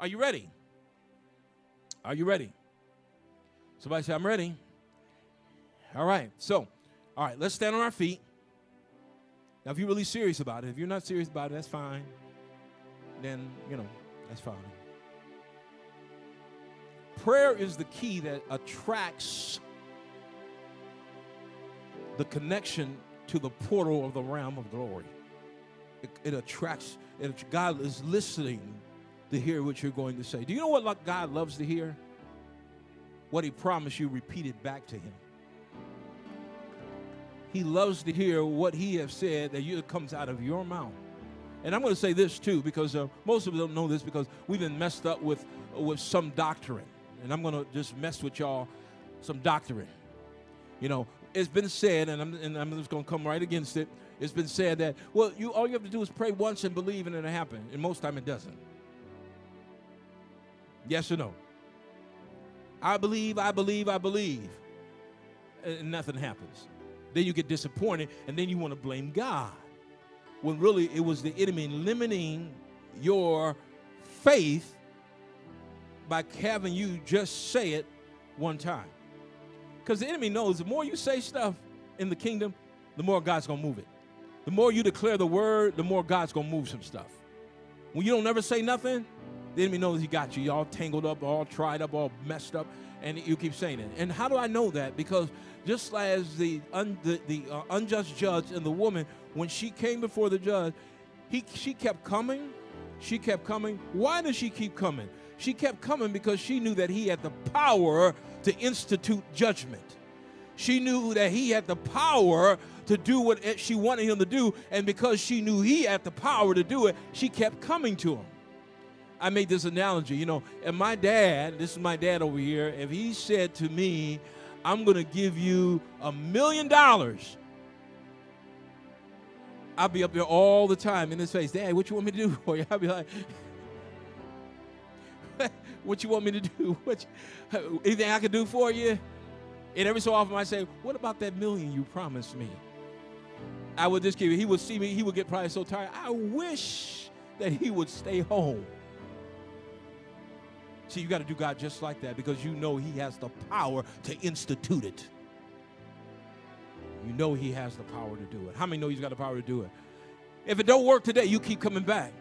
Are you ready? Are you ready? Somebody say, I'm ready. All right. So, all right, let's stand on our feet. Now, if you're really serious about it, if you're not serious about it, that's fine. Then, you know, that's fine. Prayer is the key that attracts the connection to the portal of the realm of glory. It, it attracts, it, God is listening to hear what you're going to say. Do you know what God loves to hear? What He promised you repeated back to Him. He loves to hear what He has said that you, comes out of your mouth. And I'm going to say this too, because uh, most of us don't know this because we've been messed up with, with some doctrine. And I'm going to just mess with y'all some doctrine. You know, it's been said, and I'm, and I'm just going to come right against it. It's been said that, well, you all you have to do is pray once and believe, and it'll happen. And most time it doesn't. Yes or no? I believe, I believe, I believe. And nothing happens. Then you get disappointed, and then you want to blame God. When really it was the enemy limiting your faith by having you just say it one time. Because the enemy knows the more you say stuff in the kingdom, the more God's going to move it. The more you declare the word, the more God's going to move some stuff. When you don't never say nothing, the enemy knows he got you. You all tangled up, all tried up, all messed up, and you keep saying it. And how do I know that? Because just as the, un, the, the uh, unjust judge and the woman, when she came before the judge, he, she kept coming. She kept coming. Why does she keep coming? She kept coming because she knew that he had the power to institute judgment. She knew that he had the power to do what she wanted him to do. And because she knew he had the power to do it, she kept coming to him. I made this analogy, you know, and my dad, this is my dad over here, if he said to me, I'm going to give you a million dollars, I'll be up there all the time in his face. Dad, what you want me to do for you? I'll be like, what you want me to do? What you, anything I can do for you? And every so often I say, what about that million you promised me? I would just give you, he would see me, he would get probably so tired. I wish that he would stay home. See, you got to do God just like that because you know he has the power to institute it. You know he has the power to do it. How many know he's got the power to do it? If it don't work today, you keep coming back.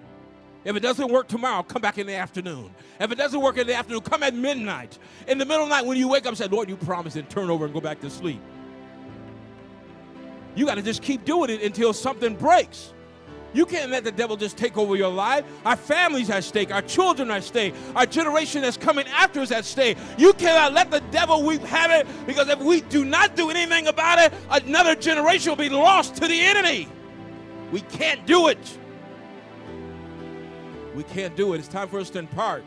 If it doesn't work tomorrow, come back in the afternoon. If it doesn't work in the afternoon, come at midnight. In the middle of the night, when you wake up, say, Lord, you promised, and turn over and go back to sleep. You got to just keep doing it until something breaks. You can't let the devil just take over your life. Our families at stake, our children at stake, our generation that's coming after us at stake. You cannot let the devil we have it because if we do not do anything about it, another generation will be lost to the enemy. We can't do it. We can't do it. It's time for us to impart.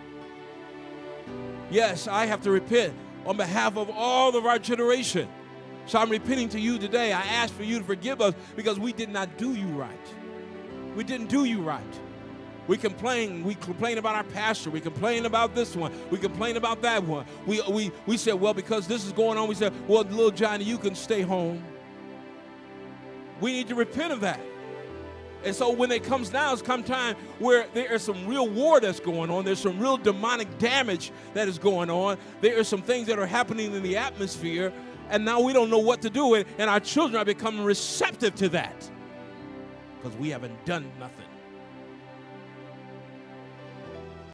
Yes, I have to repent on behalf of all of our generation. So I'm repenting to you today. I ask for you to forgive us because we did not do you right. We didn't do you right. We complain. We complain about our pastor. We complain about this one. We complain about that one. We, we, we said, well, because this is going on, we said, well, little Johnny, you can stay home. We need to repent of that. And so when it comes now, it's come time where there is some real war that's going on. There's some real demonic damage that is going on. There are some things that are happening in the atmosphere, and now we don't know what to do. And our children are becoming receptive to that because we haven't done nothing.